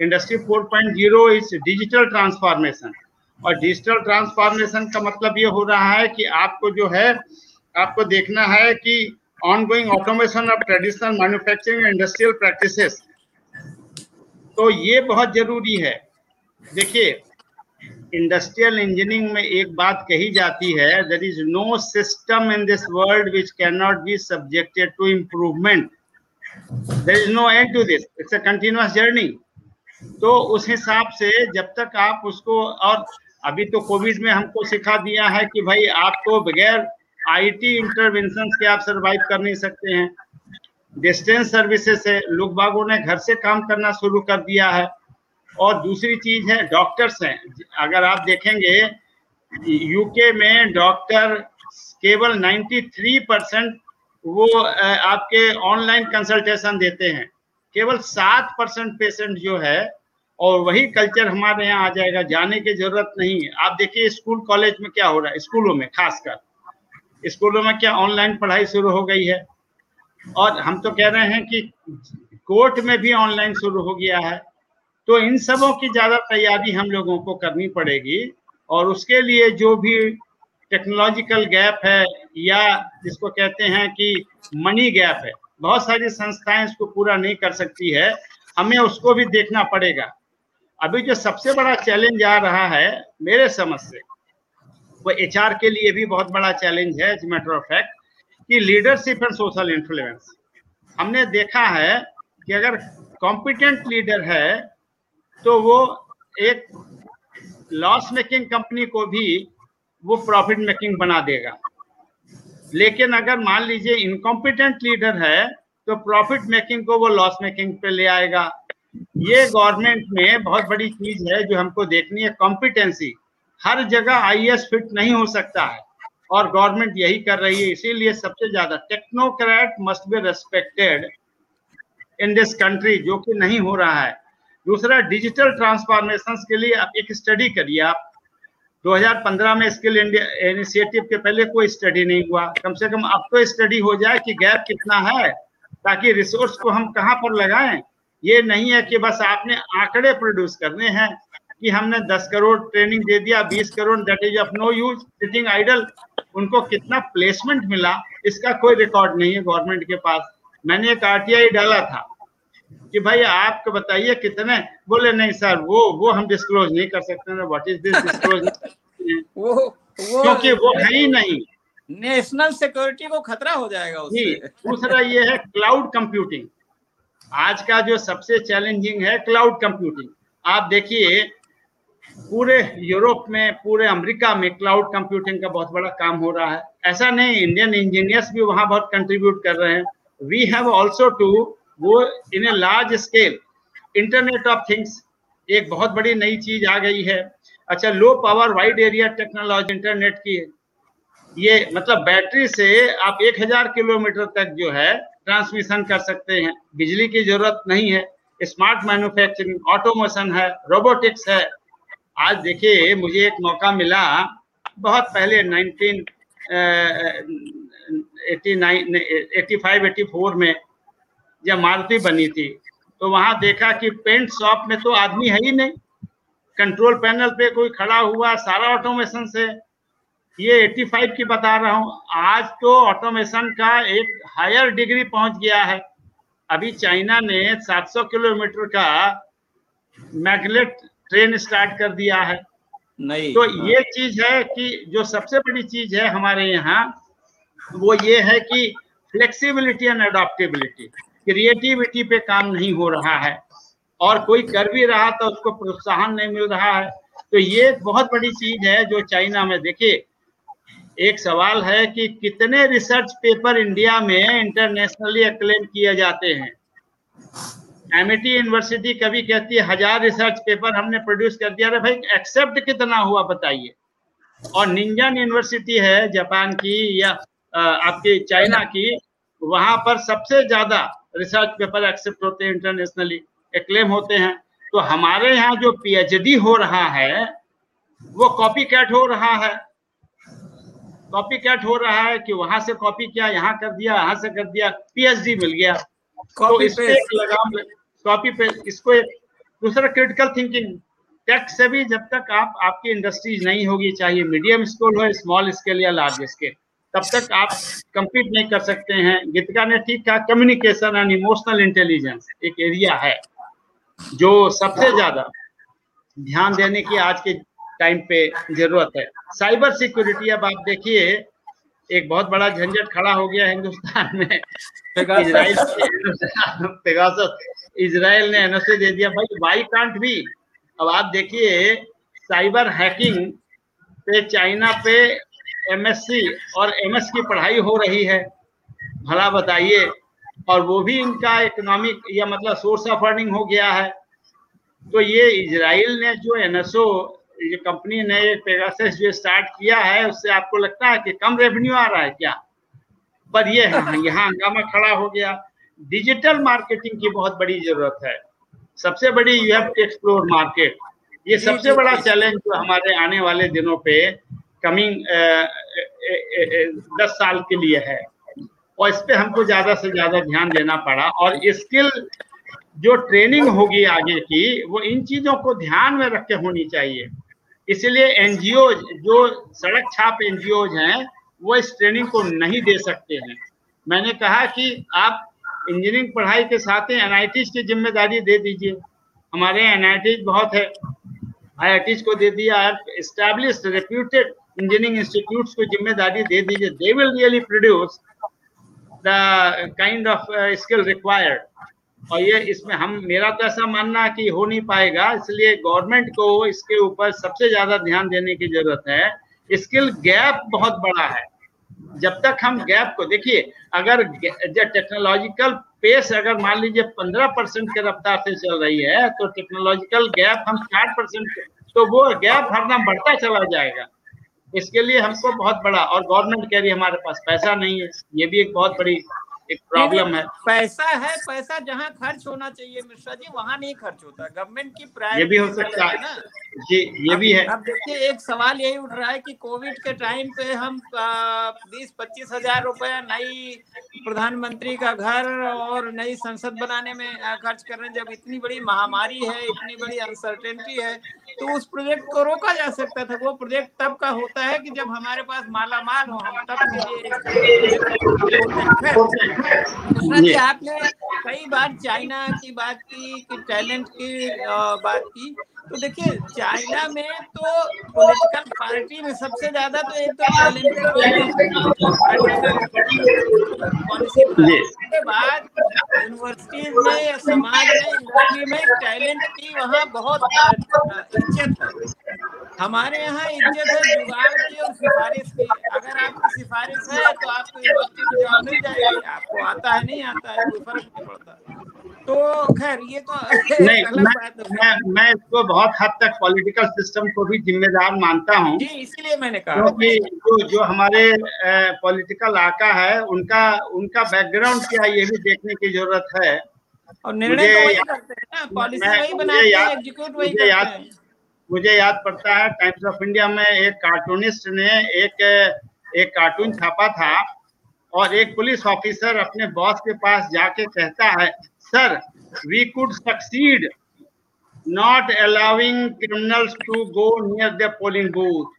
इंडस्ट्री 4.0 इज़ डिजिटल ट्रांसफॉर्मेशन और डिजिटल ट्रांसफॉर्मेशन का मतलब ये हो रहा है कि आपको जो है, आपको देखना है कि on going automation of traditional manufacturing industrial practices तो ये बहुत ज़रूरी है। देखिए इंडस्ट्रियल इंजीनियरिंग में एक बात कही जाती है there is no system in this world which can not be subjected to improvement there is no end to this it's a continuous journey तो उस हिसाब से जब तक आप उसको, और अभी तो कोविड में हमको सिखा दिया है कि भाई आपको बगैर आईटी इंटरवेंशन के आप सरवाइव कर नहीं सकते हैं। डिस्टेंस सर्विसेज़ से लोग बागों ने घर से काम करना शुरू कर दिया है। और दूसरी चीज़ है डॉक्टर्स हैं। अगर आप देखेंगे यूके में डॉक्टर केवल 93 परसेंट वो आपके ऑनलाइन कंसल्टेशन देते हैं। केवल सात परसेंट पेशेंट जो है, और वही कल्चर हमारे यहाँ आ जाएगा, जाने की ज़रूरत नहीं है। आप देखिए स्कूल कॉलेज में क्या हो रहा है, स्कूलों में खासकर। स्कूलों में क्या ऑनलाइन पढ़ाई शुरू हो गई है? और हम तो कह रहे हैं कि कोर्ट में भी ऑनलाइन शुरू हो गया है। तो इन सबों की ज़्यादा तैयारी हम लोगों को करनी पड़ेगी और उसके लिए जो भी टेक्नोलॉजिकल गैप है या जिसको कहते हैं कि मनी गैप है, बहुत सारी संस्थाएँ इसको पूरा नहीं कर सकती है, हमें उसको भी देखना पड़ेगा। अभी जो सबसे बड़ा चैलेंज आ रहा है, मेरे समझ से, वो एचआर के लिए भी बहुत बड़ा चैलेंज है मैटर ऑफ़ फैक्ट कि लीडरशिप एंड सोशल इन्फ्लुएंस हमने देखा है कि अगर कॉम्पिटेंट लीडर है तो वो एक लॉस मेकिंग कंपनी को भी वो प्रॉफिट मेकिंग बना देगा। लेकिन अगर मान लीजिए इनकॉम्पिटेंट लीडर है तो प्रॉफिट मेकिंग को वो लॉस मेकिंग पे ले आएगा। ये गवर्नमेंट में बहुत बड़ी चीज़ है जो हमको देखनी है कॉम्पिटेंसी हर जगह आई फिट नहीं हो सकता है और गवर्नमेंट यही कर रही है। इसीलिए सबसे ज़्यादा technocrat must be respected in this country जो कि नहीं हो रहा है। दूसरा डिजिटल ट्रांसफॉर्मेशन के लिए आप एक स्टडी करिए आप। 2015 में स्किल इंडिया इनिशिएटिव के पहले कोई स्टडी नहीं हुआ। कम से कम अब तो स्टडी हो जाए कि गैप कितना है, ताकि रिसोर्स को हम कहाँ पर लगाएँ। ये नहीं है कि बस आपने आंकड़े प्रोड्यूस करने हैं कि हमने 10 करोड़ ट्रेनिंग दे दिया 20 crore that is of no use sitting idle उनको कितना प्लेसमेंट मिला, इसका कोई रिकॉर्ड नहीं है गवर्नमेंट के पास। मैंने एक आरटीआई डाला था। कि भाई आपको बताइए कितने? बोले नहीं सर वो वो हम डिस्क्लोज नहीं कर सकते ना। व्हाट इज़ दिस डिस्क्लोज वो वो क्योंकि वो है ही नहीं। नेशनल सिक्योरिटी को खतरा हो जाएगा उससे। दूसरा ये है क्लाउड कंप्यूटिंग आज का जो सबसे चैलेंजिंग है क्लाउड कंप्यूटिंग आप देखिए पूरे यूरोप में पूरे अमेरिका में क्लाउड कंप्यूटिंग का बहुत बड़ा काम हो रहा है। ऐसा नहीं इंडियन इंजीनियर्स भी वहाँ बहुत कंट्रीब्यूट कर रहे हैं। वी हैव ऑल्सो टू वो in a large scale internet of things एक बहुत बड़ी नई चीज़ आ गई है। अच्छा low power wide area technology internet की, ये मतलब बैटरी से आप एक हज़ार किलोमीटर तक जो है ट्रांसमिशन कर सकते हैं। बिजली की ज़रूरत नहीं है। स्मार्ट मैन्युफैक्चरिंग ऑटोमोशन है रोबोटिक्स है। आज देखिए, मुझे एक मौका मिला बहुत पहले 19 eighty nine eighty five eighty four में। जब मारुति बनी थी। तो वहाँ देखा कि पेंट शॉप में तो आदमी है ही नहीं। कंट्रोल पैनल पे कोई खड़ा हुआ सारा ऑटोमेशन से। ये 85 की बता रहा हूँ। आज तो ऑटोमेशन का एक हायर डिग्री पहुँच गया है। अभी चाइना ने 700 किलोमीटर का मैगलेट ट्रेन स्टार्ट कर दिया है। नहीं तो ये चीज़ है कि जो सबसे बड़ी चीज़ है हमारे यहाँ वो ये है कि फ्लेक्सिबिलिटी एंड अडोप्टेबिलिटी क्रिएटिविटी पे काम नहीं हो रहा है। और कोई कर भी रहा तो उसको प्रोत्साहन नहीं मिल रहा है। तो ये बहुत बड़ी चीज़ है जो चाइना में, देखिए, एक सवाल है कि कितने रिसर्च पेपर इंडिया में इंटरनेशनली एक्लेम किए जाते हैं? एमिटी यूनिवर्सिटी कभी कहती है, हज़ार रिसर्च पेपर हमने प्रोड्यूस कर दिया। अरे भाई एक्सेप्ट कितना हुआ बताइए। और निंजन यूनिवर्सिटी है जापान की या आपकी चाइना की, वहाँ पर सबसे ज़्यादा रिसर्च पेपर एक्सेप्ट होते हैं इंटरनेशनली एक्लेम होते हैं। तो हमारे यहाँ जो पीएचडी हो रहा है वो कॉपी कैट हो रहा है। कॉपी कैट हो रहा है कि वहाँ से कॉपी किया यहाँ कर दिया यहाँ से कर दिया पीएचडी मिल गया। तो इस पे लगाम कॉपी पे इसको एक दूसरा क्रिटिकल थिंकिंग टेक से भी जब तक आप आपकी इंडस्ट्रीज़ नहीं होगी चाहे मीडियम स्केल हो स्मॉल स्केल या लार्ज स्केल तब तक आप कंपीट नहीं कर सकते हैं। गीतिका ने ठीक कहा कम्युनिकेशन एंड इमोशनल इंटेलिजेंस एक एरिया है जो सबसे ज़्यादा ध्यान देने की आज के टाइम पे ज़रूरत है। साइबर सिक्योरिटी अब आप देखिए एक बहुत बड़ा झंझट खड़ा हो गया हिंदुस्तान में। इसराइल इसराइल ने एनओसी दे दिया। भाई वाई कांट भी अब आप देखिए साइबर हैकिंग पे चाइना पे एमएससी और एमएस की पढ़ाई हो रही है भला बताइए। और वो भी इनका इकोनॉमिक या मतलब सोर्स ऑफ़ अर्निंग हो गया है। तो ये इसराइल ने जो एनएसओ ये कंपनी ने पेगासस जो स्टार्ट किया है उससे आपको लगता है कि कम रेवेन्यू आ रहा है क्या? पर ये यहाँ हंगामा खड़ा हो गया। डिजिटल मार्केटिंग की बहुत बड़ी ज़रूरत है। सबसे बड़ी you have to explore market ये सबसे बड़ा चैलेंज जो हमारे आने वाले दिनों पे कमिंग दस साल के लिए है। और इस पे हमको ज़्यादा से ज़्यादा ध्यान देना पड़ा। और स्किल जो ट्रेनिंग होगी आगे की, वो इन चीज़ों को ध्यान में रख के होनी चाहिए। इसलिए एनजीओ जो सड़क छाप एनजीओ हैं, वो इस ट्रेनिंग को नहीं दे सकते हैं। मैंने कहा कि आप इंजीनियरिंग पढ़ाई के साथ ही एन की ज़िम्मेदारी दे दीजिए। हमारे एन बहुत है। आई को दे दिया एस्टेब्लिश रेप्यूटेड इंजीनियरिंग इंस्टीट्यूट को ज़िम्मेदारी दे दीजिए। They will really produce the kind of skill required और ये इसमें हम, मेरा तो ऐसा मानना कि हो नहीं पाएगा, इसलिए गवर्नमेंट को इसके ऊपर सबसे ज़्यादा ध्यान देने की ज़रूरत है। स्किल गैप बहुत बड़ा है। जब तक हम गैप को, देखिए, अगर टेक्नोलॉजिकल पेस अगर मान लीजिए पंद्रह परसेंट के रफ्तार से चल रही है तो टेक्नोलॉजिकल गैप हम साठ परसेंट तो वो गैप हरदम बढ़ता चला जाएगा। इसके लिए हमको बहुत बड़ा, और गवर्नमेंट कह रही है हमारे पास पैसा नहीं है। ये भी एक बहुत बड़ी एक प्रॉब्लम है। पैसा है पैसा जहाँ खर्च होना चाहिए मिश्रा जी वहाँ नहीं खर्च होता। गवर्नमेंट की प्राइवेट ये भी हो सकता है ना। जी ये भी है। अब देखिए एक सवाल यही उठ रहा है कि कोविड के टाइम पे हम बीस पच्चीस हज़ार रुपया नई प्रधानमंत्री का घर और नई संसद बनाने में खर्च कर रहे हैं। जब इतनी बड़ी महामारी है इतनी बड़ी अनसर्टेनिटी है तो उस प्रोजेक्ट को रोका जा सकता था। वो प्रोजेक्ट तब का होता है कि जब हमारे पास माला माल हो हम तब के आपने कई बार चाइना की बात की कि टैलेंट की बात की। तो देखिए चाइना में तो पॉलिटिकल पार्टी में सबसे ज़्यादा तो एक तो के बाद यूनिवर्सिटीज में या समाज में इंडस्ट्री में टैलेंट की वहाँ बहुत इज़्ज़त है। हमारे यहाँ इज़्ज़त है जुगाड़ की और सिफारिश की। अगर आपकी सिफारिश है तो आपको यूनिवर्सिटी में जॉब मिल जाएगी। आपको आता है नहीं आता है कोई फ़र्क नहीं पड़ता। तो खैर ये तो नहीं मैं, मैं मैं इसको बहुत हद तक पॉलिटिकल सिस्टम को भी जिम्मेदार मानता हूँ। जी इसीलिए मैंने कहा। क्योंकि जो जो हमारे पॉलिटिकल आका है उनका उनका बैकग्राउंड क्या ये भी देखने की ज़रूरत है। और निर्णय तो वही करते हैं ना पॉलिसी वही बनाते हैं एग्जीक्यूट वही करते हैं। मुझे याद पड़ता है टाइम्स ऑफ़ इंडिया में एक कार्टूनिस्ट ने एक एक कार्टून छापा था और एक पुलिस ऑफिसर अपने बॉस के पास जाके कहता है sir we could succeed not allowing criminals to go near the polling booth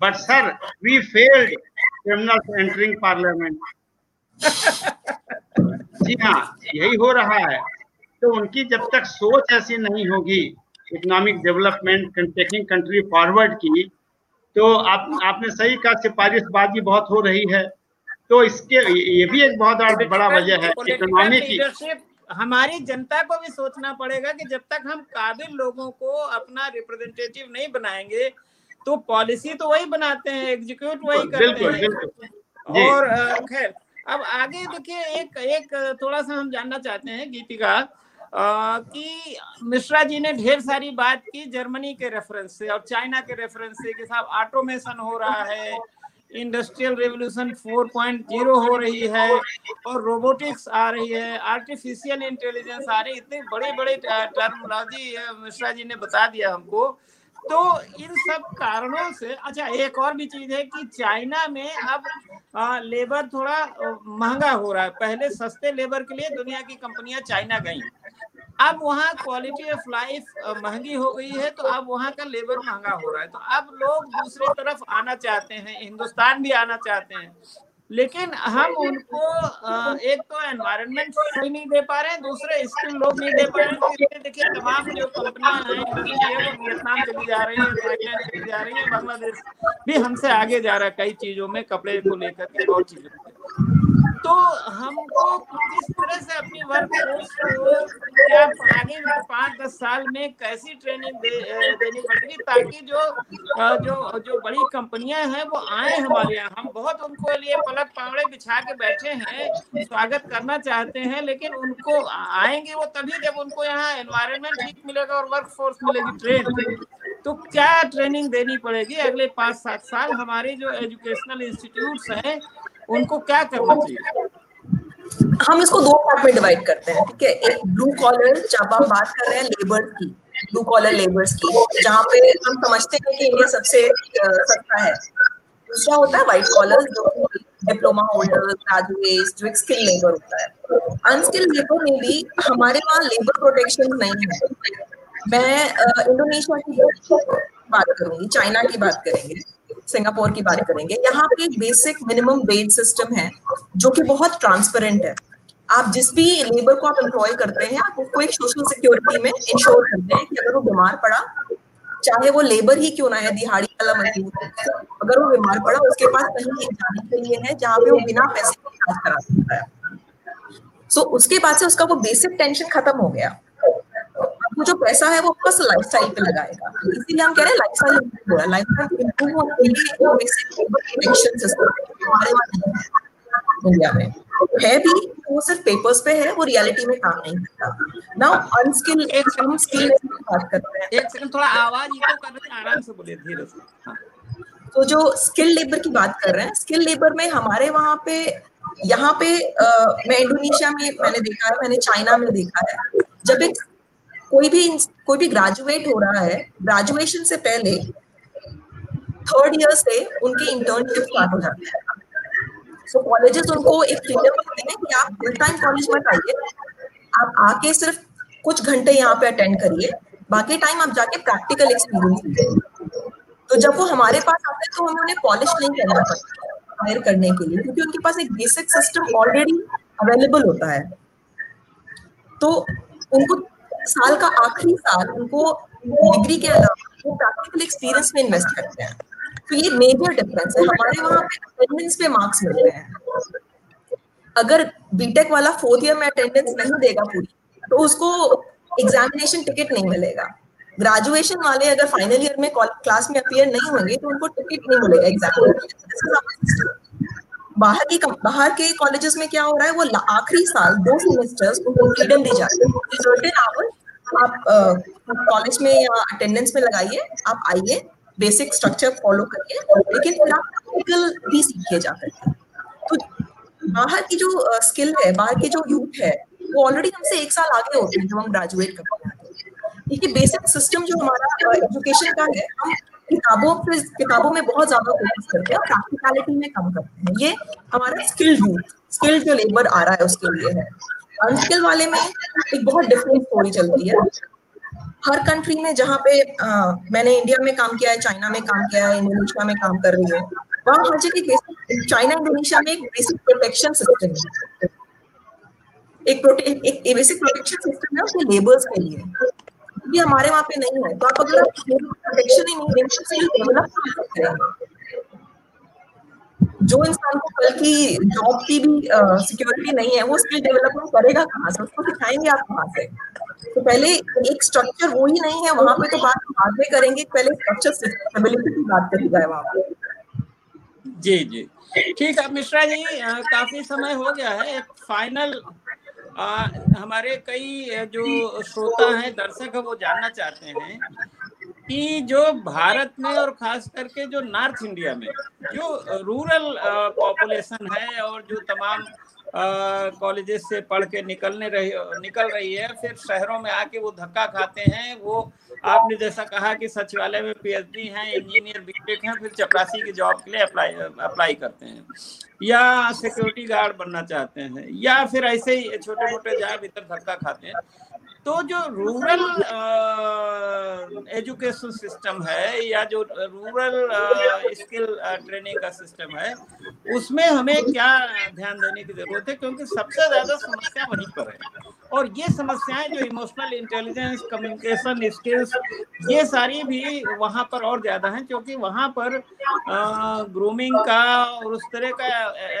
but sir we failed criminals entering parliament जी हाँ यही हो रहा है। तो उनकी जब तक सोच ऐसी नहीं होगी economic development taking country forward की तो आप आपने सही कहा सिफारिशबाजी बहुत हो रही है। तो इसके ये भी एक बहुत बड़ा वजह है इकोनॉमी की। हमारी जनता को भी सोचना पड़ेगा कि जब तक हम काबिल लोगों को अपना रिप्रेजेंटेटिव नहीं बनाएँगे तो पॉलिसी तो वही बनाते हैं एग्जीक्यूट वही करते हैं। और खैर अब आगे देखिए एक एक थोड़ा सा हम जानना चाहते हैं गीतिका कि मिश्रा जी ने ढेर सारी बात की जर्मनी के रेफरेंस से और चाइना के रेफरेंस से कि साहब ऑटोमेशन हो रहा है इंडस्ट्रियल रेवोल्यूशन 4.0 हो रही है और रोबोटिक्स आ रही है आर्टिफिशियल इंटेलिजेंस आ रही है इतने बड़े बड़े टर्मोलॉजी मिश्रा जी ने बता दिया हमको। तो इन सब कारणों से अच्छा एक और भी चीज़ है कि चाइना में अब आ, लेबर थोड़ा महँगा हो रहा है। पहले सस्ते लेबर के लिए दुनिया की कंपनियाँ चाइना गई। अब वहाँ क्वालिटी ऑफ़ लाइफ महँगी हो गई है तो अब वहाँ का लेबर महँगा हो रहा है। तो अब लोग दूसरी तरफ़ आना चाहते हैं, हिंदुस्तान भी आना चाहते हैं। लेकिन हम उनको एक तो एनवायरनमेंट सही नहीं दे पा रहे हैं, दूसरे स्किल लोग नहीं दे पा रहे हैं। देखिए, तमाम जो कंपनियाँ हैं वो वियतनाम चली जा रही है थाईलैंड चली जा रही है, बांग्लादेश भी हमसे आगे जा रहा है कई चीज़ों में, कपड़े को लेकर के और चीज़ों तो हमको किस तरह से अपनी वर्क फोर्स को क्या आगे पाँच दस साल में कैसी ट्रेनिंग दे, देनी पड़ेगी ताकि जो जो जो बड़ी कंपनियाँ हैं वो आए हमारे यहाँ। हम बहुत उनको लिए पलक पावड़े बिछा के बैठे हैं स्वागत करना चाहते हैं लेकिन उनको आएँगे वो तभी जब उनको यहाँ एनवायरमेंट ठीक मिलेगा और वर्क फोर्स मिलेगी ट्रेन तो क्या ट्रेनिंग देनी पड़ेगी अगले पाँच सात साल? हमारे जो एजुकेशनल इंस्टीट्यूट हैं उनको क्या करना चाहिए? हम इसको दो पार्ट में डिवाइड करते हैं, ठीक है? एक ब्लू कॉलर जब हम बात कर रहे हैं लेबर की ब्लू कॉलर लेबर्स की, जहाँ पे हम समझते हैं कि इंडिया सबसे सस्ता है। दूसरा होता है व्हाइट कॉलर जो डिप्लोमा होल्डर ग्रेजुएट जो एक स्किल लेबर होता है। अनस्किल लेबर में भी हमारे वहाँ लेबर प्रोटेक्शन नहीं है। मैं इंडोनेशिया की बात करूँगी चाइना की बात करेंगे। सिंगापुर की बात करेंगे। यहाँ पे एक बेसिक मिनिमम वेज सिस्टम है जो कि बहुत ट्रांसपेरेंट है। आप जिस भी लेबर को आप एम्प्लॉय करते हैं आप उसको एक सोशल सिक्योरिटी में इंश्योर करते हैं कि अगर वो बीमार पड़ा चाहे वो लेबर ही क्यों ना है दिहाड़ी वाला मजदूर अगर वो बीमार पड़ा उसके पास कहीं जाने के लिए है जहाँ पे वो बिना पैसे के इलाज करा सकता है। सो so, उसके बाद से उसका वो बेसिक टेंशन खत्म हो गया। वो जो पैसा है वो बस लाइफ स्टाइल पे लगाएगा। इसीलिए हम कह रहे हैं लाइफ स्टाइल इम्प्रूव हो। रहा है लाइफ स्टाइल इम्प्रूव होने के लिए सिस्टम इंडिया में। है भी वो सिर्फ़ पेपर्स पे है वो रियलिटी में काम नहीं करता। नाउ अनस्किल एक हम स्किल बात करते हैं। एक सेकंड थोड़ा आवाज़ इको कर रहे हैं आराम से बोलिए धीरे से। हाँ। तो जो स्किल लेबर की बात कर रहे हैं स्किल लेबर में हमारे वहाँ पे यहाँ पे आ, मैं इंडोनेशिया में मैंने देखा है मैंने चाइना में देखा है। जब एक कोई भी कोई भी ग्रेजुएट हो रहा है ग्रेजुएशन से पहले थर्ड ईयर से उनकी इंटर्नशिप स्टार्ट हो जाती है। सो कॉलेजेस उनको एक फ्रीडम देते हैं कि आप फुल टाइम कॉलेज मत आइए। आप आके सिर्फ़ कुछ घंटे यहाँ पे अटेंड करिए, बाकी टाइम आप जाके प्रैक्टिकल एक्सपीरियंस लीजिए। तो जब वो हमारे पास आते हैं तो हमें उन्हें पॉलिश नहीं करना पड़ता हायर करने के लिए, क्योंकि उनके पास एक बेसिक सिस्टम ऑलरेडी अवेलेबल होता है। तो उनको साल का आखिरी साल उनको डिग्री के अलावा वो प्रैक्टिकल एक्सपीरियंस में इन्वेस्ट करते हैं। तो ये मेजर डिफरेंस है। हमारे वहाँ पे अटेंडेंस पे मार्क्स मिलते हैं। अगर बीटेक वाला फोर्थ ईयर में अटेंडेंस नहीं देगा पूरी तो उसको एग्जामिनेशन टिकट नहीं मिलेगा। ग्रेजुएशन वाले अगर फाइनल ईयर में क्लास में अपियर नहीं होंगे तो उनको टिकट नहीं मिलेगा एग्जामिनेशन बाहर की बाहर के कॉलेजेस में क्या हो रहा है, वो आखिरी साल, दो सेमेस्टर्स उनको फ्रीडम दी जाती है। सर्टेन आवर्स आप कॉलेज में या अटेंडेंस में लगाइए, आप आइए बेसिक स्ट्रक्चर फॉलो करिए, लेकिन फिर आप प्रैक्टिकल भी सीखिए जाकर। तो बाहर की जो स्किल है, बाहर की जो यूथ है, वो ऑलरेडी हमसे एक साल आगे होते हैं जब हम ग्रेजुएट करते हैं। बेसिक सिस्टम जो हमारा एजुकेशन का है, हम किताबों पे किताबों में बहुत ज़्यादा फोकस करते हैं प्रैक्टिकलिटी में कम करते हैं। ये हमारा स्किल यूथ स्किल जो लेबर आ रहा है उसके लिए है। अनस्किल वाले में एक बहुत डिफरेंट स्टोरी चलती है। हर कंट्री में जहाँ पे आ, मैंने इंडिया में काम किया है चाइना में काम किया है इंडोनेशिया में काम कर रही हूँ वहाँ हर जगह चाइना इंडोनेशिया में एक बेसिक प्रोटेक्शन सिस्टम है। एक प्रोटे एक बेसिक प्रोटेक्शन सिस्टम है उसके लेबर्स के लिए। ये हमारे वहाँ पे नहीं है। तो आप अगर प्रोटेक्शन ही नहीं देंगे जो इंसान को कल की जॉब की भी सिक्योरिटी uh, नहीं है वो स्किल डेवलपमेंट करेगा कहाँ से? उसको सिखाएँगे आप कहाँ से? तो पहले एक स्ट्रक्चर वो ही नहीं है वहाँ पे तो बात बाद में करेंगे पहले स्ट्रक्चर स्टेबिलिटी की बात करी जाए वहाँ पे। जी जी। ठीक है मिश्रा जी काफ़ी समय हो गया है एक फाइनल आ, हमारे कई जो श्रोता हैं दर्शक है वो जानना चाहते हैं कि जो भारत में और खास करके जो नॉर्थ इंडिया में जो रूरल पॉपुलेशन है और जो तमाम कॉलेजेस से पढ़ के निकलने रही, निकल रही है, फिर शहरों में आके वो धक्का खाते हैं, वो आपने जैसा कहा कि सचिवालय में पीएचडी हैं इंजीनियर बीटेक हैं, फिर चपरासी की जॉब के लिए अप्लाई अप्लाई करते हैं। या सिक्योरिटी गार्ड बनना चाहते हैं, या फिर ऐसे ही छोटे मोटे जहाँ भीतर धक्का खाते हैं। तो जो रूरल एजुकेशन सिस्टम है या जो रूरल स्किल ट्रेनिंग का सिस्टम है, उसमें हमें क्या ध्यान देने की ज़रूरत है? क्योंकि सबसे ज़्यादा समस्या वहीं पर है। और ये समस्याएँ जो इमोशनल इंटेलिजेंस कम्युनिकेशन स्किल्स ये सारी भी वहाँ पर और ज़्यादा हैं, क्योंकि वहाँ पर ग्रूमिंग का और उस तरह का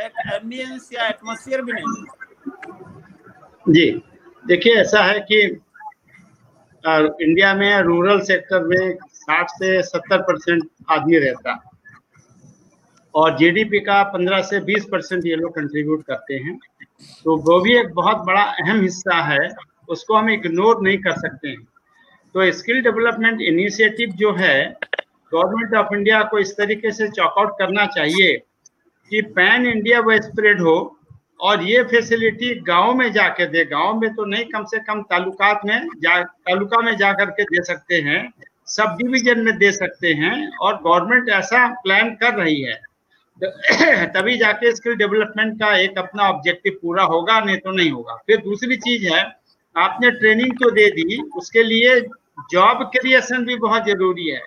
एक एम्बियंस या एटमोसफियर भी नहीं है। जी। देखिए, ऐसा है कि इंडिया में रूरल सेक्टर में 60 से 70 परसेंट आदमी रहता और जीडीपी का 15 से 20 परसेंट ये लोग कंट्रीब्यूट करते हैं। तो वो भी एक बहुत बड़ा अहम हिस्सा है, उसको हम इग्नोर नहीं कर सकते हैं। तो स्किल डेवलपमेंट इनिशिएटिव जो है गवर्नमेंट ऑफ़ इंडिया को इस तरीके से चॉकआउट करना चाहिए कि पैन इंडिया वो स्प्रेड हो और ये फैसिलिटी गाँव में जाके दे। गाँव में तो नहीं, कम से कम तालुकात में जा, तालुका में जा करके दे सकते हैं, सब डिवीज़न में दे सकते हैं और गवर्नमेंट ऐसा प्लान कर रही है। तभी जाके स्किल डेवलपमेंट का एक अपना ऑब्जेक्टिव पूरा होगा, नहीं तो नहीं होगा। फिर दूसरी चीज़ है, आपने ट्रेनिंग तो दे दी, उसके लिए जॉब क्रिएशन भी बहुत ज़रूरी है।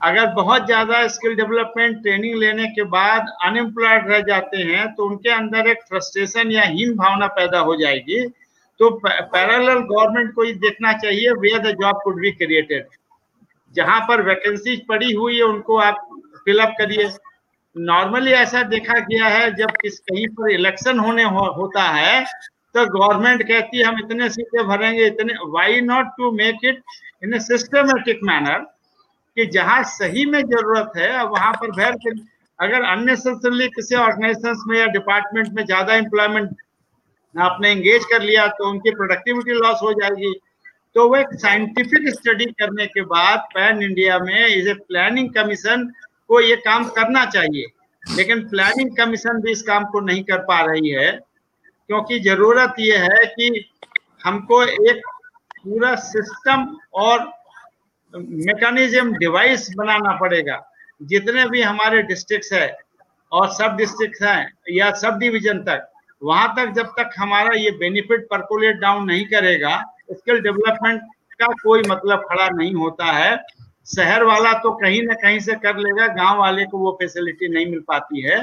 अगर बहुत ज़्यादा स्किल डेवलपमेंट ट्रेनिंग लेने के बाद अनएम्प्लॉयड रह जाते हैं तो उनके अंदर एक फ्रस्ट्रेशन या हीन भावना पैदा हो जाएगी। तो पैरेलल गवर्नमेंट को देखना चाहिए where the job could be created जहाँ पर वैकेंसी पड़ी हुई है उनको आप फिलअप करिए। नॉर्मली ऐसा देखा गया है जब किस कहीं पर इलेक्शन होने हो, होता है तो गवर्नमेंट कहती है हम इतने सीटें भरेंगे इतने why not to make it in systematic manner कि जहाँ सही में ज़रूरत है, वहाँ पर भैर अगर अननेसेसरली किसी ऑर्गेनाइजेशन में या डिपार्टमेंट में ज़्यादा एम्प्लॉयमेंट आपने एंगेज कर लिया तो उनकी प्रोडक्टिविटी लॉस हो जाएगी। तो वो एक साइंटिफिक स्टडी करने के बाद पैन इंडिया में इज़ ए प्लानिंग कमीशन को ये काम करना चाहिए। लेकिन प्लानिंग कमीशन भी इस काम को नहीं कर पा रही है, क्योंकि ज़रूरत ये है कि हमको एक पूरा सिस्टम और मैकेनिज्म डिवाइस बनाना पड़ेगा। जितने भी हमारे डिस्ट्रिक्ट है, और सब डिस्ट्रिक्ट हैं, या सब डिवीज़न तक, वहाँ तक जब तक हमारा ये बेनिफिट परकुलेट डाउन नहीं करेगा स्किल डेवलपमेंट का कोई मतलब खड़ा नहीं होता है। शहर वाला तो कहीं ना कहीं से कर लेगा, गाँव वाले को वो फैसिलिटी नहीं मिल पाती है।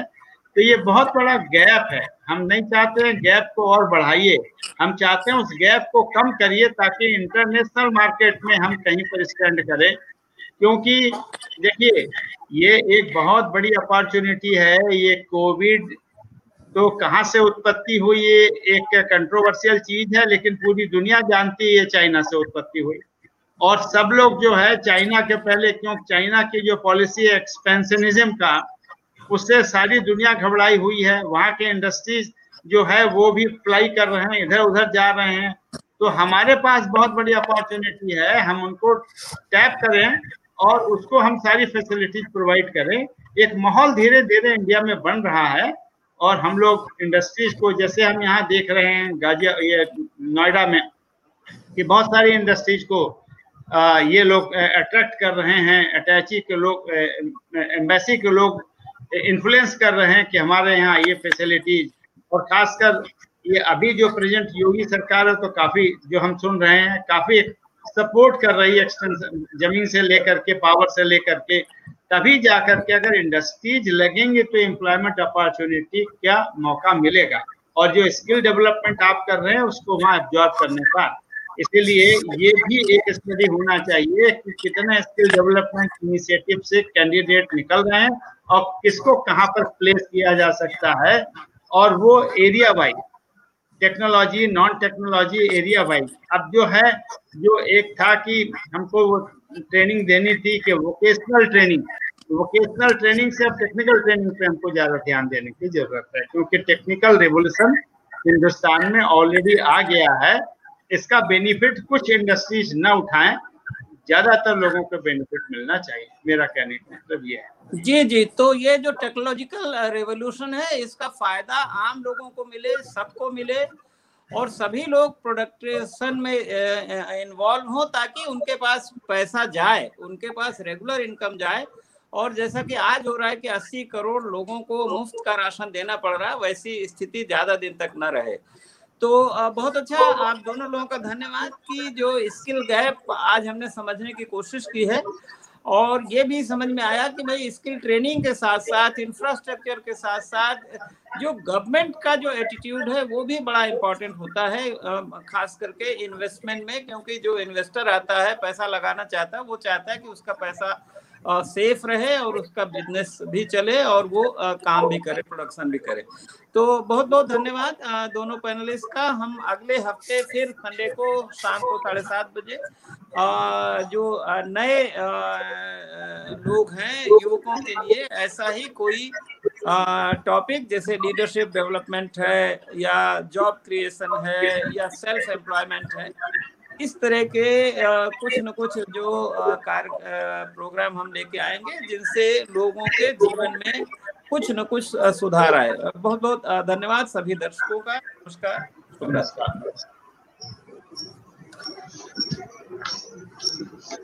तो ये बहुत बड़ा गैप है। हम नहीं चाहते हैं गैप को और बढ़ाइए। हम चाहते हैं उस गैप को कम करिए ताकि इंटरनेशनल मार्केट में हम कहीं पर स्टैंड करें। क्योंकि देखिए, ये एक बहुत बड़ी अपॉर्चुनिटी है, ये कोविड तो कहाँ से उत्पत्ति हुई ये एक कंट्रोवर्शियल चीज़ है, लेकिन पूरी दुनिया जानती है ये चाइना से उत्पत्ति हुई। और सब लोग जो है चाइना के पहले, क्यों चाइना की जो पॉलिसी है, एक्सपेंशनिज्म का उससे सारी दुनिया घबराई हुई है। वहाँ के इंडस्ट्रीज़ जो है वो भी फ्लाई कर रहे हैं इधर उधर जा रहे हैं। तो हमारे पास बहुत बड़ी अपॉर्चुनिटी है। हम उनको टैप करें और उसको हम सारी फैसिलिटीज़ प्रोवाइड करें। एक माहौल धीरे धीरे इंडिया में बन रहा है और हम लोग इंडस्ट्रीज़ को जैसे हम यहाँ देख रहे हैं गाजिया ये नोएडा में कि बहुत सारी इंडस्ट्रीज़ को आ, ये लोग अट्रैक्ट कर रहे हैं। अटैची के लोग एम्बेसी के लोग इन्फ्लुएंस कर रहे हैं कि हमारे यहाँ ये फैसिलिटीज़ और खासकर ये अभी जो प्रेजेंट योगी सरकार है तो काफ़ी जो हम सुन रहे हैं, काफ़ी सपोर्ट कर रही है एक्सटेंशन ज़मीन से लेकर के पावर से लेकर के, तभी जा करके अगर इंडस्ट्रीज़ लगेंगे तो एम्प्लॉयमेंट अपॉर्चुनिटी क्या मौका मिलेगा? और जो स्किल डेवलपमेंट आप कर रहे हैं, उसको वहाँ एब्जॉर्ब करने का इसीलिए ये भी एक स्टडी होना चाहिए कि कितने स्किल डेवलपमेंट इनिशिएटिव से कैंडिडेट निकल रहे हैं और किसको कहाँ पर प्लेस किया जा सकता है और वो area wise technology non technology area wise अब जो है, जो एक था कि हमको वो ट्रेनिंग देनी थी कि वोकेशनल ट्रेनिंग वोकेशनल ट्रेनिंग से अब टेक्निकल ट्रेनिंग पे हमको ज़्यादा ध्यान देने की ज़रूरत है, क्योंकि टेक्निकल रेवोल्यूशन हिंदुस्तान में ऑलरेडी आ गया है। इसका बेनिफिट कुछ इंडस्ट्रीज़ न उठाएँ, ज़्यादातर लोगों को बेनिफिट मिलना चाहिए, मेरा कहने का मतलब ये है। जी जी तो ये जो टेक्नोलॉजिकल रेवोल्यूशन है, इसका फ़ायदा आम लोगों को मिले, सबको मिले, और सभी लोग प्रोडक्टेशन में इन्वॉल्व हो ताकि उनके पास पैसा जाए, उनके पास रेगुलर इनकम जाए। और जैसा कि आज हो रहा है कि 80 करोड़ लोगों को मुफ़्त का राशन देना पड़ रहा है, वैसी स्थिति ज़्यादा दिन तक न रहे। तो बहुत अच्छा आप दोनों लोगों का धन्यवाद कि जो स्किल गैप आज हमने समझने की कोशिश की है। और ये भी समझ में आया कि भाई स्किल ट्रेनिंग के साथ साथ इंफ्रास्ट्रक्चर के साथ साथ जो गवर्नमेंट का जो एटीट्यूड है, वो भी बड़ा इम्पोर्टेंट होता है खास करके इन्वेस्टमेंट में, क्योंकि जो इन्वेस्टर आता है, पैसा लगाना चाहता है, वो चाहता है कि उसका पैसा सेफ़ रहे और उसका बिज़नेस भी चले और वो काम भी करे प्रोडक्शन भी करे। तो बहुत बहुत धन्यवाद दोनों पैनलिस्ट का। हम अगले हफ़्ते फिर संडे को शाम को साढ़े सात बजे जो नए लोग हैं, युवकों के लिए ऐसा ही कोई टॉपिक जैसे लीडरशिप डेवलपमेंट है या जॉब क्रिएशन है या सेल्फ एम्प्लॉयमेंट है इस तरह के कुछ न कुछ जो कार्य प्रोग्राम हम लेके आएँगे, जिनसे लोगों के जीवन में कुछ न कुछ सुधार आए। बहुत बहुत धन्यवाद सभी दर्शकों का। नमस्कार।